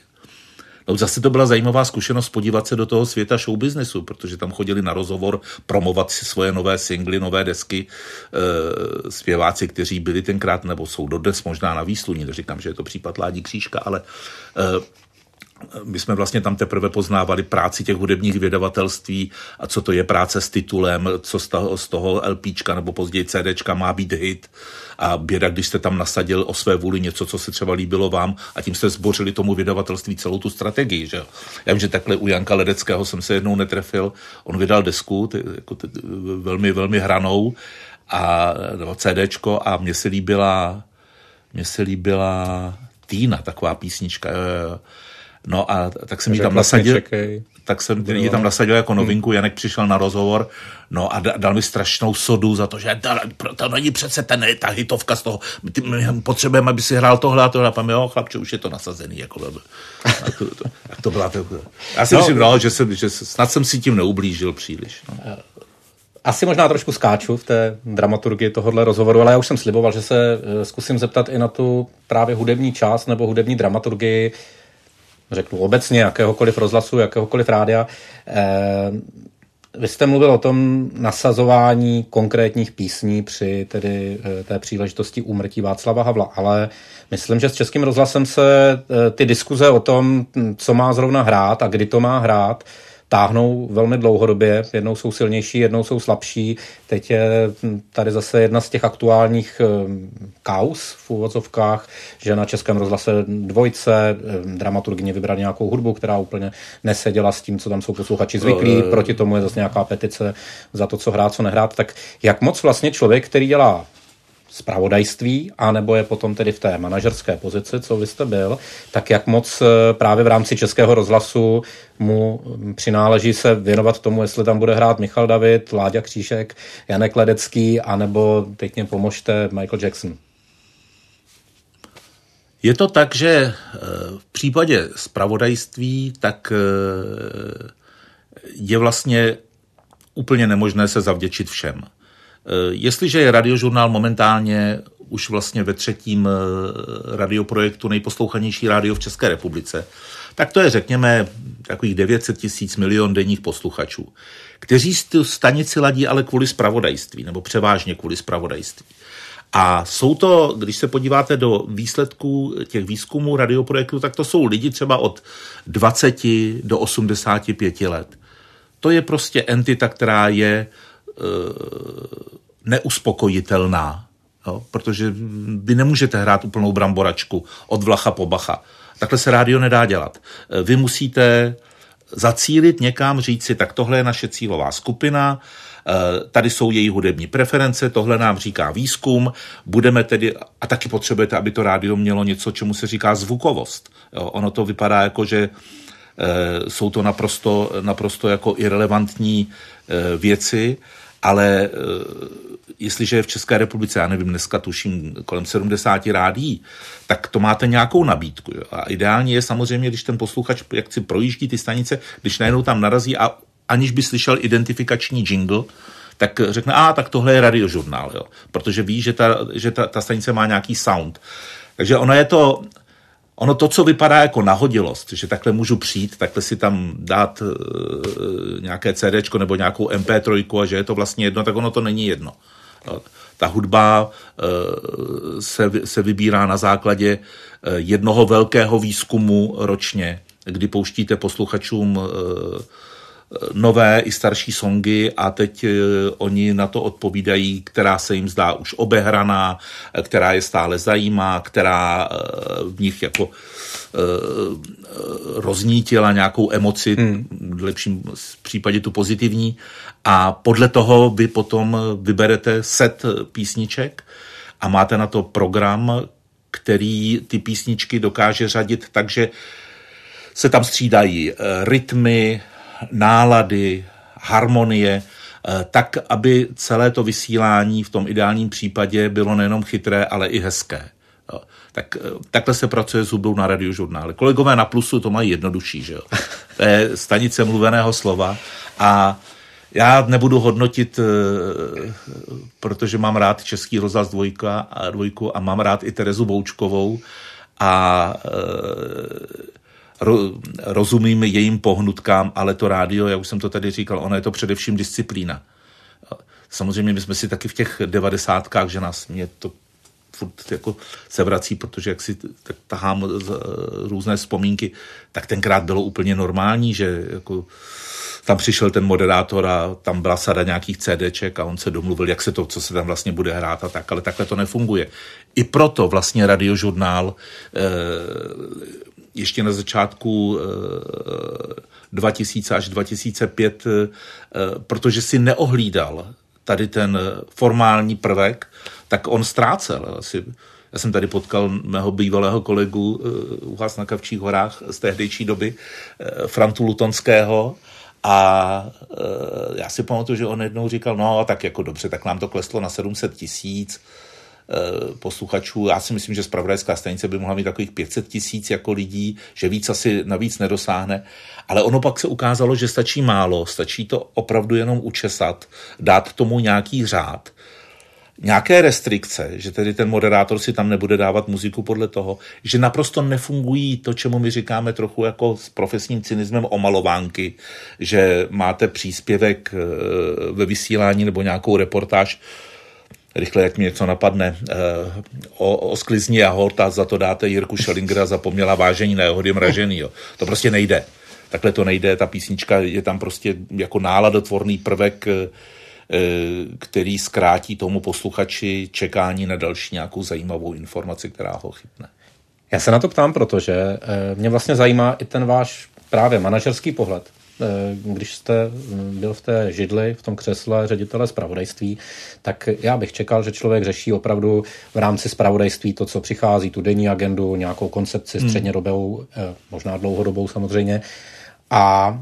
No zase to byla zajímavá zkušenost podívat se do toho světa showbiznesu, protože tam chodili na rozhovor promovat si svoje nové singly, nové desky, e, zpěváci, kteří byli tenkrát, nebo jsou dodnes možná na výsluní, neříkám, že je to případ Ládí Křížka, ale e, my jsme vlastně tam teprve poznávali práci těch hudebních vydavatelství a co to je práce s titulem, co z toho, z toho LPčka nebo později CDčka má být hit a běda, když jste tam nasadil o své vůli něco, co se třeba líbilo vám a tím jste zbořili tomu vydavatelství celou tu strategii. Že? Já vím, že takhle u Janka Ledeckého jsem se jednou netrefil, on vydal desku, ty, jako ty, velmi, velmi hranou a no, CDčko a mně se líbila mně se líbila Týna, taková písnička. Jo, jo. No a tak jsem ji tam nasadil. Tak jsem ji tam nasadil jako novinku, Janek přišel na rozhovor, no a dal mi strašnou sodu za to, že to není přece ten, ta hitovka z toho, my potřebujeme, aby si hrál tohle a tohle, a jo, chlapče, už je to nasazený, jako a to, to, to byla to, já si no, myslím, no, že, jsem, že snad jsem si tím neublížil příliš. No. Asi možná trošku skáču v té dramaturgii tohohle rozhovoru, ale já už jsem sliboval, že se eh, zkusím zeptat i na tu právě hudební část nebo hudební dramaturgii řeknu obecně, jakéhokoliv rozhlasu, jakéhokoliv rádia. Eh, vy jste mluvil o tom nasazování konkrétních písní při tedy eh, té příležitosti úmrtí Václava Havla, ale myslím, že s Českým rozhlasem se eh, ty diskuze o tom, co má zrovna hrát a kdy to má hrát, táhnou velmi dlouhodobě. Jednou jsou silnější, jednou jsou slabší. Teď je tady zase jedna z těch aktuálních eh, kaus v úvodzovkách, že na Českém rozhlase dvojce eh, dramaturgině vybrali nějakou hudbu, která úplně neseděla s tím, co tam jsou posluchači zvyklí. No, Proti tomu je zase nějaká petice za to, co hrát, co nehrát. Tak jak moc vlastně člověk, který dělá spravodajství, anebo je potom tedy v té manažerské pozici, co vy jste byl, tak jak moc eh, právě v rámci Českého rozhlasu mu hm, přináleží se věnovat tomu, jestli tam bude hrát Michal David, Láďa Kříšek, Janek Ledecký, anebo teď mě pomožte Michael Jackson. Je to tak, že eh, v případě spravodajství tak eh, je vlastně úplně nemožné se zavděčit všem. Eh, jestliže je radiožurnál momentálně už vlastně ve třetím eh, radioprojektu nejposlouchanější rádio v České republice, tak to je, řekněme, takových 900 tisíc milion denních posluchačů, kteří tu stanici ladí ale kvůli spravodajství, nebo převážně kvůli spravodajství. A jsou to, když se podíváte do výsledků těch výzkumů radioprojektu, tak to jsou lidi třeba od 20 do 85 let. To je prostě entita, která je neuspokojitelná, jo? protože vy nemůžete hrát úplnou bramboračku od vlacha po bacha. Takhle se rádio nedá dělat. Eh, vy musíte eh, zacílit někam, říct si, tak tohle je naše cílová skupina, Eh, tady jsou její hudební preference, tohle nám říká výzkum, budeme tedy, a taky potřebujete, aby to rádio mělo něco, čemu se říká zvukovost. Jo, ono to vypadá jako, že eh, jsou to naprosto, naprosto jako irrelevantní eh, věci, ale jestliže je v České republice, já nevím, dneska tuším kolem 70 rádí, tak to máte nějakou nabídku. Jo. A ideální je samozřejmě, když ten posluchač jak si projíždí ty stanice, když najednou tam narazí a aniž by slyšel identifikační jingle, tak řekne, a tak tohle je radiožurnál, jo. protože ví, že, ta, že ta, ta stanice má nějaký sound. Takže ono je to, ono to, co vypadá jako nahodilost, že takhle můžu přijít, takhle si tam dát e, nějaké CD nebo nějakou MP3 a že je to vlastně jedno, tak ono to není jedno. Ta hudba e, se, se vybírá na základě e, jednoho velkého výzkumu ročně, kdy pouštíte posluchačům e, nové i starší songy a teď eh, oni na to odpovídají, která se jim zdá už obehraná, která je stále zajímá, která eh, v nich jako eh, roznítila nějakou emoci, hmm. v lepším případě tu pozitivní a podle toho vy potom vyberete set písniček a máte na to program, který ty písničky dokáže řadit takže se tam střídají rytmy, nálady, harmonie, eh, tak, aby celé to vysílání v tom ideálním případě bylo nejenom chytré, ale i hezké. Tak, eh, takhle se pracuje s hudbou na radiožurnále. Kolegové na Plusu to mají jednodušší, že jo? To je stanice mluveného slova a já nebudu hodnotit, eh, protože mám rád Český rozhlas dvojka dvojku a mám rád i Terezu Boučkovou a rozumím jejím pohnutkám, ale to rádio, já už jsem to tady říkal, ono je to především disciplína. Samozřejmě my jsme si taky v těch devadesátkách, že nás mě to furt jako se vrací, protože jak si tak tahám z, různé vzpomínky, tak tenkrát bylo úplně normální, že jako tam přišel ten moderátor a tam byla sada nějakých CDček a on se domluvil, jak se to, co se tam vlastně bude hrát a tak, ale takhle to nefunguje. I proto vlastně radiožurnál eh, ještě na začátku 2000 eh, až 2005, eh, protože si neohlídal tady ten formální prvek, tak on ztrácel. Asi, já jsem tady potkal mého bývalého kolegu eh, u vás na Kavčích horách z tehdejší doby, Frantu Lutonského, a já si pamatuju, že on jednou říkal, no tak jako dobře, tak nám to kleslo na 700 tisíc, posluchačů. Já si myslím, že zpravodajská stanice by mohla mít takových 500 tisíc jako lidí, že víc asi navíc nedosáhne. Ale ono pak se ukázalo, že stačí málo, stačí to opravdu jenom učesat, dát tomu nějaký řád, nějaké restrikce, že tedy ten moderátor si tam nebude dávat muziku podle toho, že naprosto nefungují to, čemu my říkáme trochu jako s profesním cynismem omalovánky, že máte příspěvek eh, ve vysílání nebo nějakou reportáž, rychle, jak mi něco napadne, eh, o, o sklizni a hort a za to dáte Jirku Schellingera zapomněla vážení na jeho mražený. Jo. To prostě nejde. Takhle to nejde, ta písnička je tam prostě jako náladotvorný prvek, eh, který zkrátí tomu posluchači čekání na další nějakou zajímavou informaci, která ho chytne. Já se na to ptám, protože eh, mě vlastně zajímá i ten váš právě manažerský pohled. Eh, když jste mm, byl v té židli, v tom křesle ředitele zpravodajství, tak já bych čekal, že člověk řeší opravdu v rámci zpravodajství to, co přichází, tu denní agendu, nějakou koncepci hmm. střednědobou, eh, možná dlouhodobou samozřejmě. A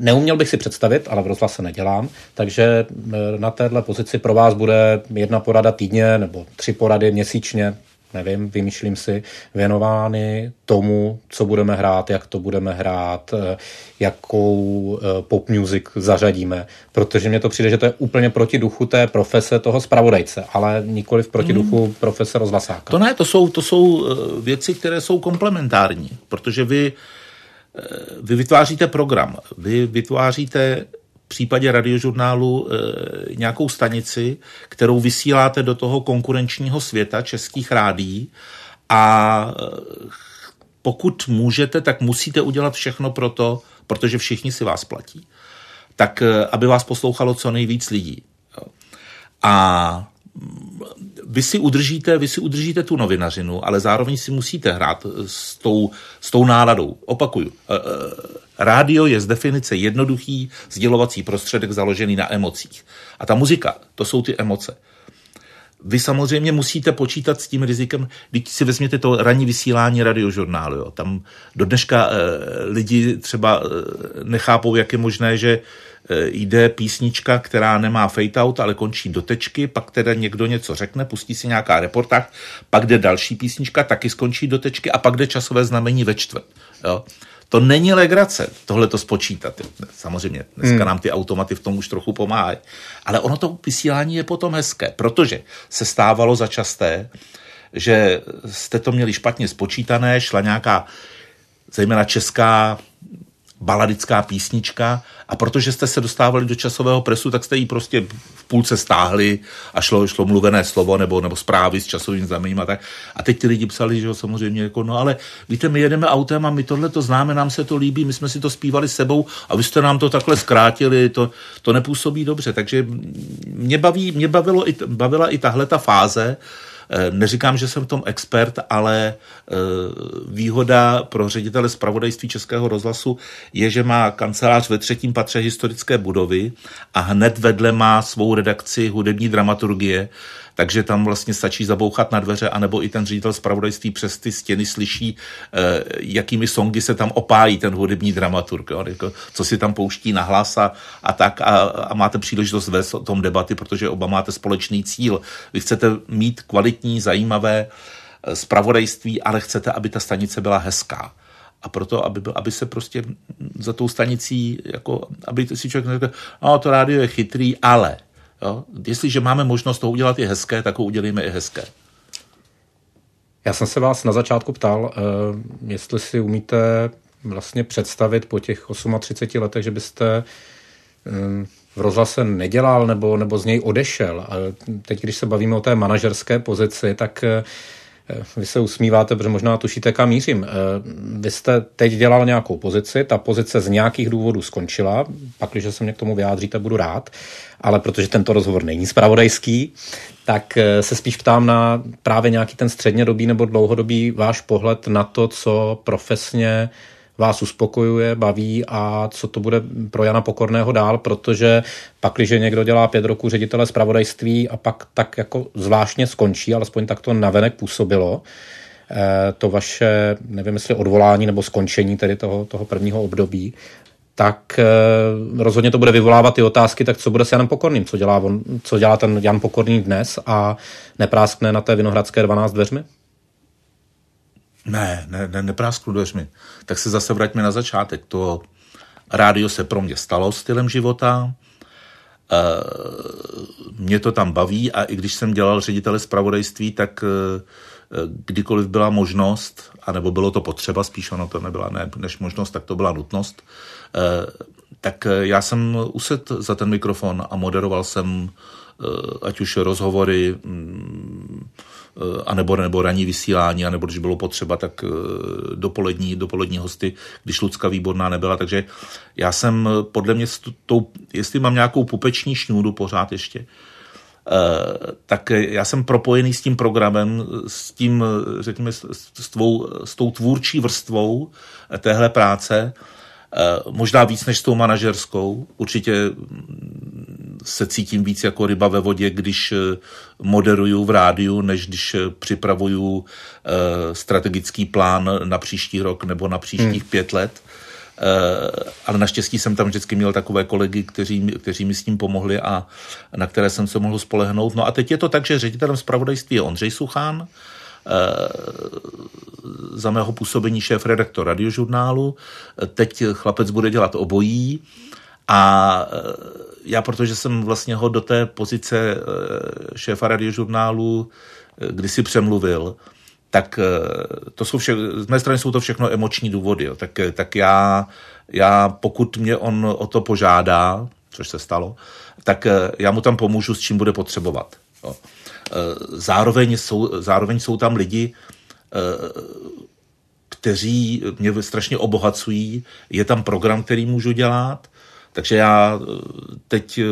Neuměl bych si představit, ale v rozhlase nedělám, takže eh, na téhle pozici pro vás bude jedna porada týdně nebo tři porady měsíčně, nevím, vymýšlím si, věnovány tomu, co budeme hrát, jak to budeme hrát, eh, jakou eh, pop music zařadíme, protože mně to přijde, že to je úplně proti duchu té profese toho zpravodajce, ale nikoli v proti duchu hmm. profese rozhlasáka. To ne, to jsou, to jsou eh, věci, které jsou komplementární, protože vy, vy vytváříte program, vy vytváříte případě radiožurnálu e, nějakou stanici, kterou vysíláte do toho konkurenčního světa českých rádí a e, pokud můžete, tak musíte udělat všechno pro to, protože všichni si vás platí, tak e, aby vás poslouchalo co nejvíc lidí. A vy si udržíte, vy si udržíte tu novinařinu, ale zároveň si musíte hrát s tou, s tou náladou. Opakuju. Rádio je z definice jednoduchý sdělovací prostředek založený na emocích. A ta muzika, to jsou ty emoce. Vy samozřejmě musíte počítat s tím rizikem, když si vezměte to ranní vysílání radiožurnálu. Jo. Tam do dneška e, lidi třeba e, nechápou, jak je možné, že e, jde písnička, která nemá fade out, ale končí do tečky, pak teda někdo něco řekne, pustí si nějaká reportáž, pak jde další písnička, taky skončí do tečky a pak jde časové znamení ve čtvrt. Jo. To není legrace, tohle to spočítat. Samozřejmě, dneska hmm. nám ty automaty v tom už trochu pomáhají. Ale ono to vysílání je potom hezké, protože se stávalo za časté, že jste to měli špatně spočítané, šla nějaká zejména česká baladická písnička a protože jste se dostávali do časového presu, tak jste ji prostě půlce stáhli a šlo, šlo mluvené slovo nebo, nebo zprávy s časovým znamením a tak. A teď ty lidi psali, že jo, samozřejmě jako, no ale víte, my jedeme autem a my tohle to známe, nám se to líbí, my jsme si to zpívali sebou a vy jste nám to takhle zkrátili, to, to nepůsobí dobře. Takže mě, baví, mě bavilo i, bavila i tahle ta fáze, neříkám, že jsem v tom expert, ale eh, výhoda pro ředitele zpravodajství Českého rozhlasu je, že má kancelář ve třetím patře historické budovy a hned vedle má svou redakci hudební dramaturgie, takže tam vlastně stačí zabouchat na dveře, anebo i ten ředitel zpravodajství přes ty stěny slyší, eh, jakými songy se tam opájí ten hudební dramaturg, jo, jako, co si tam pouští na hlas a, a tak. A, a máte příležitost vést o tom debaty, protože oba máte společný cíl. Vy chcete mít kvalitní, zajímavé eh, zpravodajství, ale chcete, aby ta stanice byla hezká. A proto, aby, aby se prostě za tou stanicí, jako, aby si člověk řekl, no to rádio je chytrý, ale Jo? Jestliže máme možnost to udělat i hezké, tak ho udělíme i hezké. Já jsem se vás na začátku ptal, uh, jestli si umíte vlastně představit po těch 38 letech, že byste um, v rozhlase nedělal nebo, nebo z něj odešel. A teď, když se bavíme o té manažerské pozici, tak uh, vy se usmíváte, protože možná tušíte, kam mířím. Eh, vy jste teď dělal nějakou pozici, ta pozice z nějakých důvodů skončila, pak, když se mě k tomu vyjádříte, budu rád, ale protože tento rozhovor není spravodajský, tak eh, se spíš ptám na právě nějaký ten střednědobý nebo dlouhodobý váš pohled na to, co profesně vás uspokojuje, baví a co to bude pro Jana Pokorného dál, protože pak, když někdo dělá pět roků ředitele zpravodajství a pak tak jako zvláštně skončí, alespoň tak to navenek působilo, eh, to vaše, nevím jestli odvolání nebo skončení tedy toho, toho prvního období, tak eh, rozhodně to bude vyvolávat ty otázky, tak co bude s Janem Pokorným, co dělá, on, co dělá ten Jan Pokorný dnes a nepráskne na té Vinohradské 12 dveřmi? Ne, ne, ne neprásknu dveřmi. Tak se zase vraťme na začátek. To rádio se pro mě stalo stylem života. E, mě to tam baví a i když jsem dělal ředitele zpravodajství, tak e, kdykoliv byla možnost, anebo bylo to potřeba, spíš ono to nebyla ne, než možnost, tak to byla nutnost, e, tak já jsem uset za ten mikrofon a moderoval jsem ať už rozhovory, mm, Eh, anebo, nebo ranní vysílání, anebo když bylo potřeba, tak eh, dopolední, dopolední hosty, když Lucka Výborná nebyla. Takže já jsem eh, podle mě, tou, jestli mám nějakou pupeční šňůru pořád ještě, tak já jsem propojený s tím programem, s tím, řekněme, s, tvou, s tou tvůrčí vrstvou téhle práce, možná víc než s tou manažerskou. Určitě se cítím víc jako ryba ve vodě, když eh, moderuju v rádiu, než když eh, připravuju eh, strategický plán na příští rok nebo na příštích hmm. pět let. Ale naštěstí jsem tam vždycky měl takové kolegy, kteří, kteří mi s tím pomohli a na které jsem se mohl spolehnout. No a teď je to tak, že ředitelem zpravodajství je Ondřej Suchán, za mého působení šéf redaktor radiožurnálu. Teď chlapec bude dělat obojí a já, protože jsem vlastně ho do té pozice eh, šéfa radiožurnálu eh, kdysi přemluvil, tak eh, to jsou vše, z mé strany jsou to všechno emoční důvody. Jo. Tak, tak já, já, pokud mě on o to požádá, což se stalo, tak já mu tam pomůžu, s čím bude potřebovat. Jo. Zároveň jsou, zároveň jsou tam lidi, kteří mě strašně obohacují. Je tam program, který můžu dělat, takže já eh, teď eh,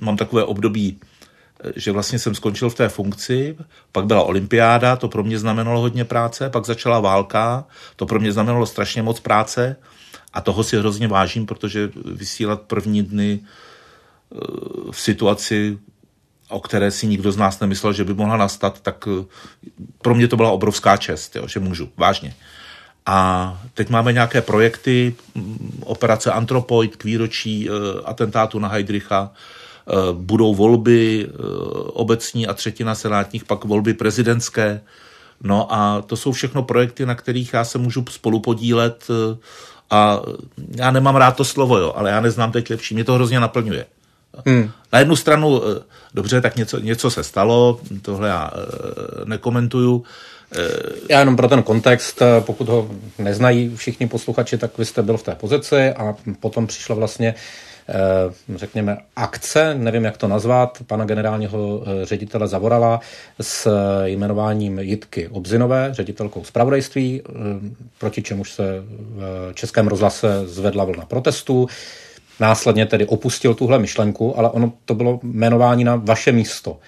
mám takové období, eh, že vlastně jsem skončil v té funkci, pak byla olympiáda, to pro mě znamenalo hodně práce, pak začala válka, to pro mě znamenalo strašně moc práce A toho si hrozně vážím, protože vysílat první dny v situaci, o které si nikdo z nás nemyslel, že by mohla nastat, tak pro mě to byla obrovská čest, jo, že můžu, vážně. A teď máme nějaké projekty, operace Antropoid k výročí atentátu na Heidricha, Eh, budou volby eh, obecní a třetina senátních, pak volby prezidentské. No a to jsou všechno projekty, na kterých já se můžu spolupodílet eh, a já nemám rád to slovo, jo, ale já neznám teď lepší, mě to hrozně naplňuje. Hmm. Na jednu stranu, dobře, tak něco, něco se stalo, tohle já nekomentuju. Já jenom pro ten kontext, pokud ho neznají všichni posluchači, tak vy jste byl v té pozici a potom přišla vlastně Eh, řekněme, akce, nevím, jak to nazvat, pana generálního eh, ředitele Zavorala s jmenováním Jitky Obzinové, ředitelkou zpravodajství, eh, proti čemuž se v Českém rozhlase zvedla vlna protestů. Následně tedy opustil tuhle myšlenku, ale ono to bylo jmenování na vaše místo.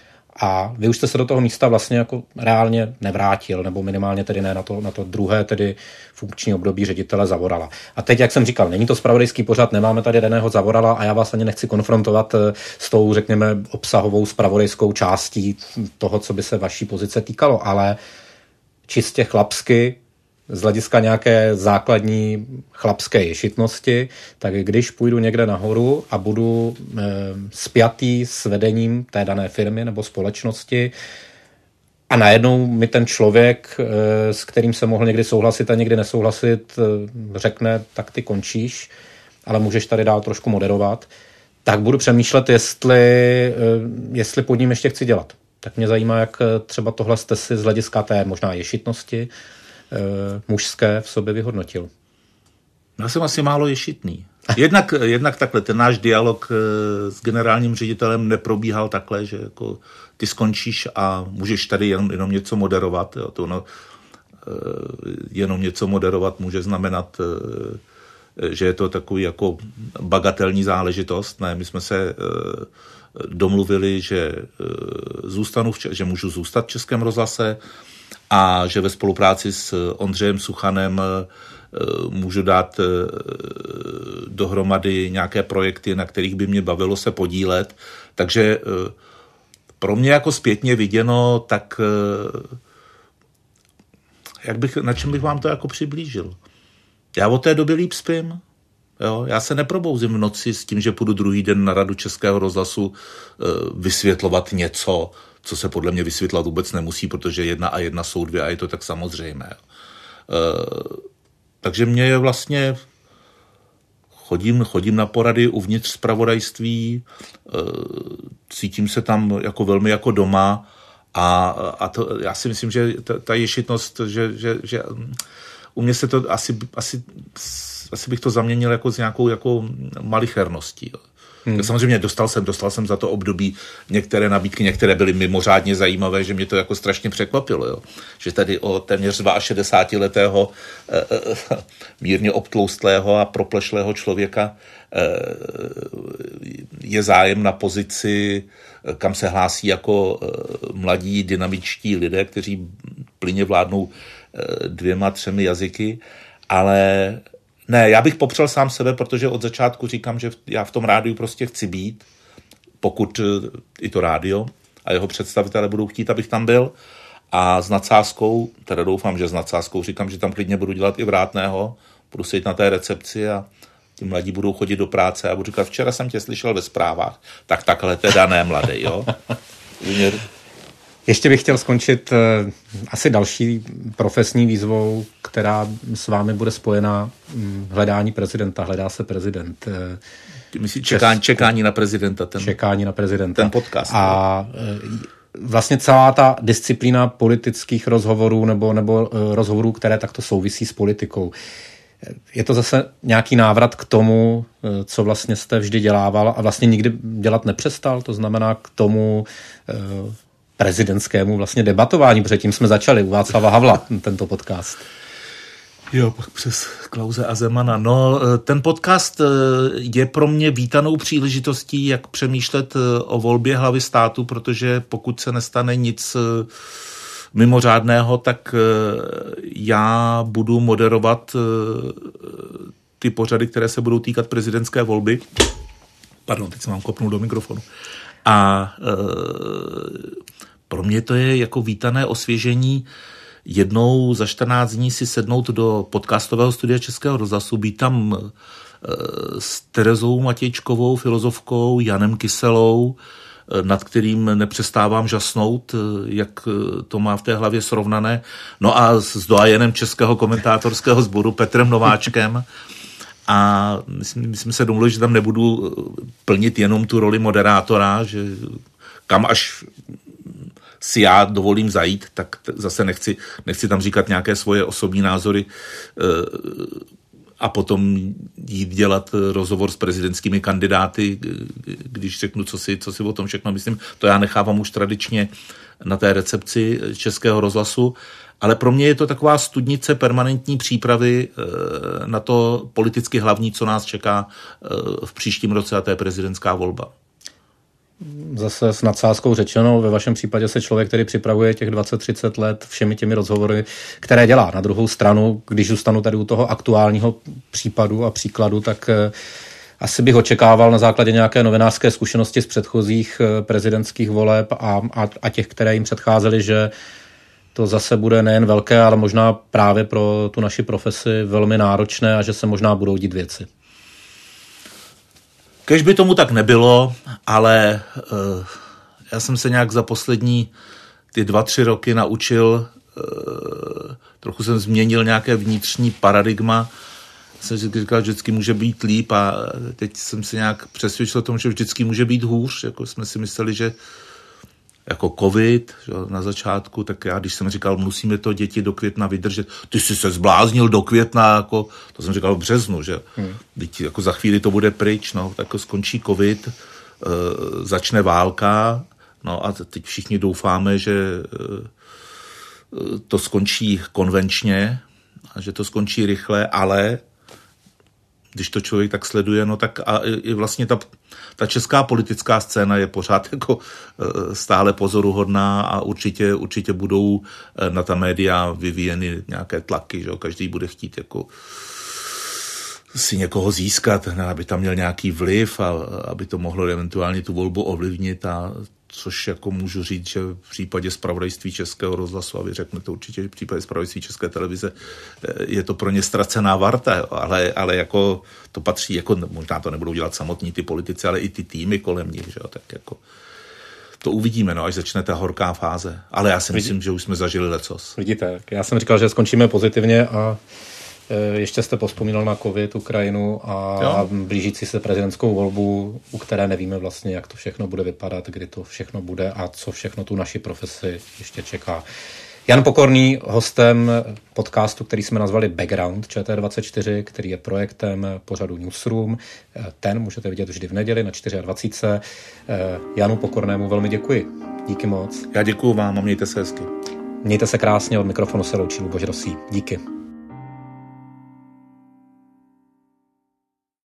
A vy už jste se do toho místa vlastně jako reálně nevrátil, nebo minimálně tedy ne na to, na to druhé tedy funkční období ředitele Zavorala. A teď, jak jsem říkal, není to spravodajský pořad, nemáme tady daného Zavorala a já vás ani nechci konfrontovat eh, s tou, řekněme, obsahovou spravodajskou částí toho, co by se vaší pozice týkalo, ale čistě chlapsky z hlediska nějaké základní chlapské ješitnosti, tak když půjdu někde nahoru a budu e, spjatý s vedením té dané firmy nebo společnosti a najednou mi ten člověk, e, s kterým se mohl někdy souhlasit a někdy nesouhlasit, e, řekne, tak ty končíš, ale můžeš tady dál trošku moderovat, tak budu přemýšlet, jestli, jestli pod ním ještě chci dělat. Tak mě zajímá, jak třeba tohle jste si z hlediska té možná ješitnosti Eh, mužské v sobě vyhodnotil? Já jsem asi málo ješitný. Jednak, jednak takhle, ten náš dialog eh, s generálním ředitelem neprobíhal takhle, že jako ty skončíš a můžeš tady jenom, jenom něco moderovat. Jo, to no, jenom něco moderovat může znamenat, že je to takový jako bagatelní záležitost. Ne, my jsme se domluvili, že zůstanu, v, že můžu zůstat v Českém rozhlase, a že ve spolupráci s Ondřejem Suchanem eh, můžu dát eh, dohromady nějaké projekty, na kterých by mě bavilo se podílet. Takže eh, pro mě jako zpětně viděno, tak jak bych, na čem bych vám to jako přiblížil? Já od té doby líp spím. Jo? Já se neprobouzím v noci s tím, že půjdu druhý den na radu Českého rozhlasu vysvětlovat něco, co se podle mě vysvětlat vůbec nemusí, protože jedna a jedna jsou dvě a je to tak samozřejmé. E, takže mě je vlastně chodím, chodím na porady uvnitř zpravodajství, e, cítím se tam jako velmi jako doma a, a to, já si myslím, že ta, ta ješitnost, že, že, že u mě se to asi, asi, asi bych to zaměnil jako s nějakou jako malicherností. Jo. Hmm. Samozřejmě dostal jsem, dostal jsem za to období některé nabídky, některé byly mimořádně zajímavé, že mě to jako strašně překvapilo, jo. že tady o téměř 62 letého e, e, mírně obtloustlého a proplešlého člověka e, je zájem na pozici, kam se hlásí jako e, mladí dynamičtí lidé, kteří plyně vládnou dvěma, třemi jazyky, ale ne, já bych popřel sám sebe, protože od začátku říkám, že já v tom rádiu prostě chci být, pokud eh, i to rádio a jeho představitelé budou chtít, abych tam byl. A s nadsázkou, teda doufám, že s nadsázkou říkám, že tam klidně budu dělat i vrátného, budu sedět na té recepci a ti mladí budou chodit do práce a budu říkat, včera jsem tě slyšel ve zprávách, tak takhle teda ne mladý, jo. *laughs* Ještě bych chtěl skončit uh, asi další profesní výzvou, která s vámi bude spojena um, hledání prezidenta. Hledá se prezident. Uh, Myslí, čekání, čekání na prezidenta. Ten, čekání na prezidenta. Ten podcast. A uh, vlastně celá ta disciplína politických rozhovorů nebo, nebo rozhovorů, které takto souvisí s politikou. Je to zase nějaký návrat k tomu, co vlastně jste vždy dělával a vlastně nikdy dělat nepřestal, to znamená k tomu prezidentskému vlastně debatování, protože tím jsme začali u Václava Havla tento podcast. Jo, pak přes Klauze a Zemana. No, eh, ten podcast eh, je pro mě vítanou příležitostí, jak přemýšlet eh, o volbě hlavy státu, protože pokud se nestane nic mimořádného, tak já budu moderovat ty pořady, které se budou týkat prezidentské volby. Pardon, teď jsem vám kopnul do mikrofonu. A pro mě to je jako vítané osvěžení jednou za 14 dní si sednout do podcastového studia Českého rozhlasu, být tam e, s Terezou Matějčkovou, filozofkou, Janem Kyselou, e, nad kterým nepřestávám žasnout, e, jak to má v té hlavě srovnané. No a s doajenem českého komentátorského sboru Petrem Nováčkem. A myslím, my jsme se domluvili, že tam nebudu plnit jenom tu roli moderátora, že kam až si já dovolím zajít, tak zase nechci, nechci tam říkat nějaké svoje osobní názory eh, a potom jít dělat rozhovor s prezidentskými kandidáty, když řeknu, co si, co si o tom všechno myslím. To já nechávám už tradičně na té recepci Českého rozhlasu, ale pro mě je to taková studnice permanentní přípravy eh, na to politicky hlavní, co nás čeká eh, v příštím roce a to je prezidentská volba zase s nadsázkou řečeno, ve vašem případě se člověk, který připravuje těch 20-30 let všemi těmi rozhovory, které dělá. Na druhou stranu, když zůstanu tady u toho aktuálního případu a příkladu, tak eh, asi bych očekával na základě nějaké novinářské zkušenosti z předchozích eh, prezidentských voleb a, a, a těch, které jim předcházely, že to zase bude nejen velké, ale možná právě pro tu naši profesi velmi náročné a že se možná budou dít věci. Kež by tomu tak nebylo, ale uh, já jsem se nějak za poslední ty dva, tři roky naučil, uh, trochu jsem změnil nějaké vnitřní paradigma, jsem si říkal, že vždycky může být líp a teď jsem se nějak přesvědčil o tom, že vždycky může být hůř, jako jsme si mysleli, že jako covid že na začátku, tak já, když jsem říkal, musíme to děti do května vydržet, ty jsi se zbláznil do května, jako, to jsem říkal v březnu, že hmm. Teď, jako za chvíli to bude pryč, no, tak skončí covid, e, začne válka, no a teď všichni doufáme, že e, to skončí konvenčně, a že to skončí rychle, ale když to člověk tak sleduje, no tak a i vlastně ta, ta česká politická scéna je pořád *laughs* jako e, stále pozoruhodná a určitě, určitě budou e, na ta média vyvíjeny nějaké tlaky, že každý bude chtít jako si někoho získat, aby tam měl nějaký vliv a aby to mohlo eventuálně tu volbu ovlivnit a což jako můžu říct, že v případě zpravodajství Českého rozhlasu, a vy řeknete určitě, že v případě zpravodajství České televize eh, je to pro ně ztracená varta, ale, ale jako to patří, jako možná to nebudou dělat samotní ty politici, ale i ty týmy kolem nich, že jo, tak jako to uvidíme, no, až začne ta horká fáze. Ale já si myslím, že už jsme zažili lecos. Vidíte, já jsem říkal, že skončíme pozitivně a ještě jste pospomínal na COVID, Ukrajinu a jo. blížící se prezidentskou volbu, u které nevíme vlastně, jak to všechno bude vypadat, kdy to všechno bude a co všechno tu naši profesi ještě čeká. Jan Pokorný, hostem podcastu, který jsme nazvali Background ČT24, který je projektem pořadu Newsroom. Eh, ten můžete vidět vždy v neděli na 24. Eh, Janu Pokornému velmi děkuji. Díky moc. Já děkuji vám a mějte se hezky. Mějte se krásně, od mikrofonu se loučí Luboš Rosí. Díky.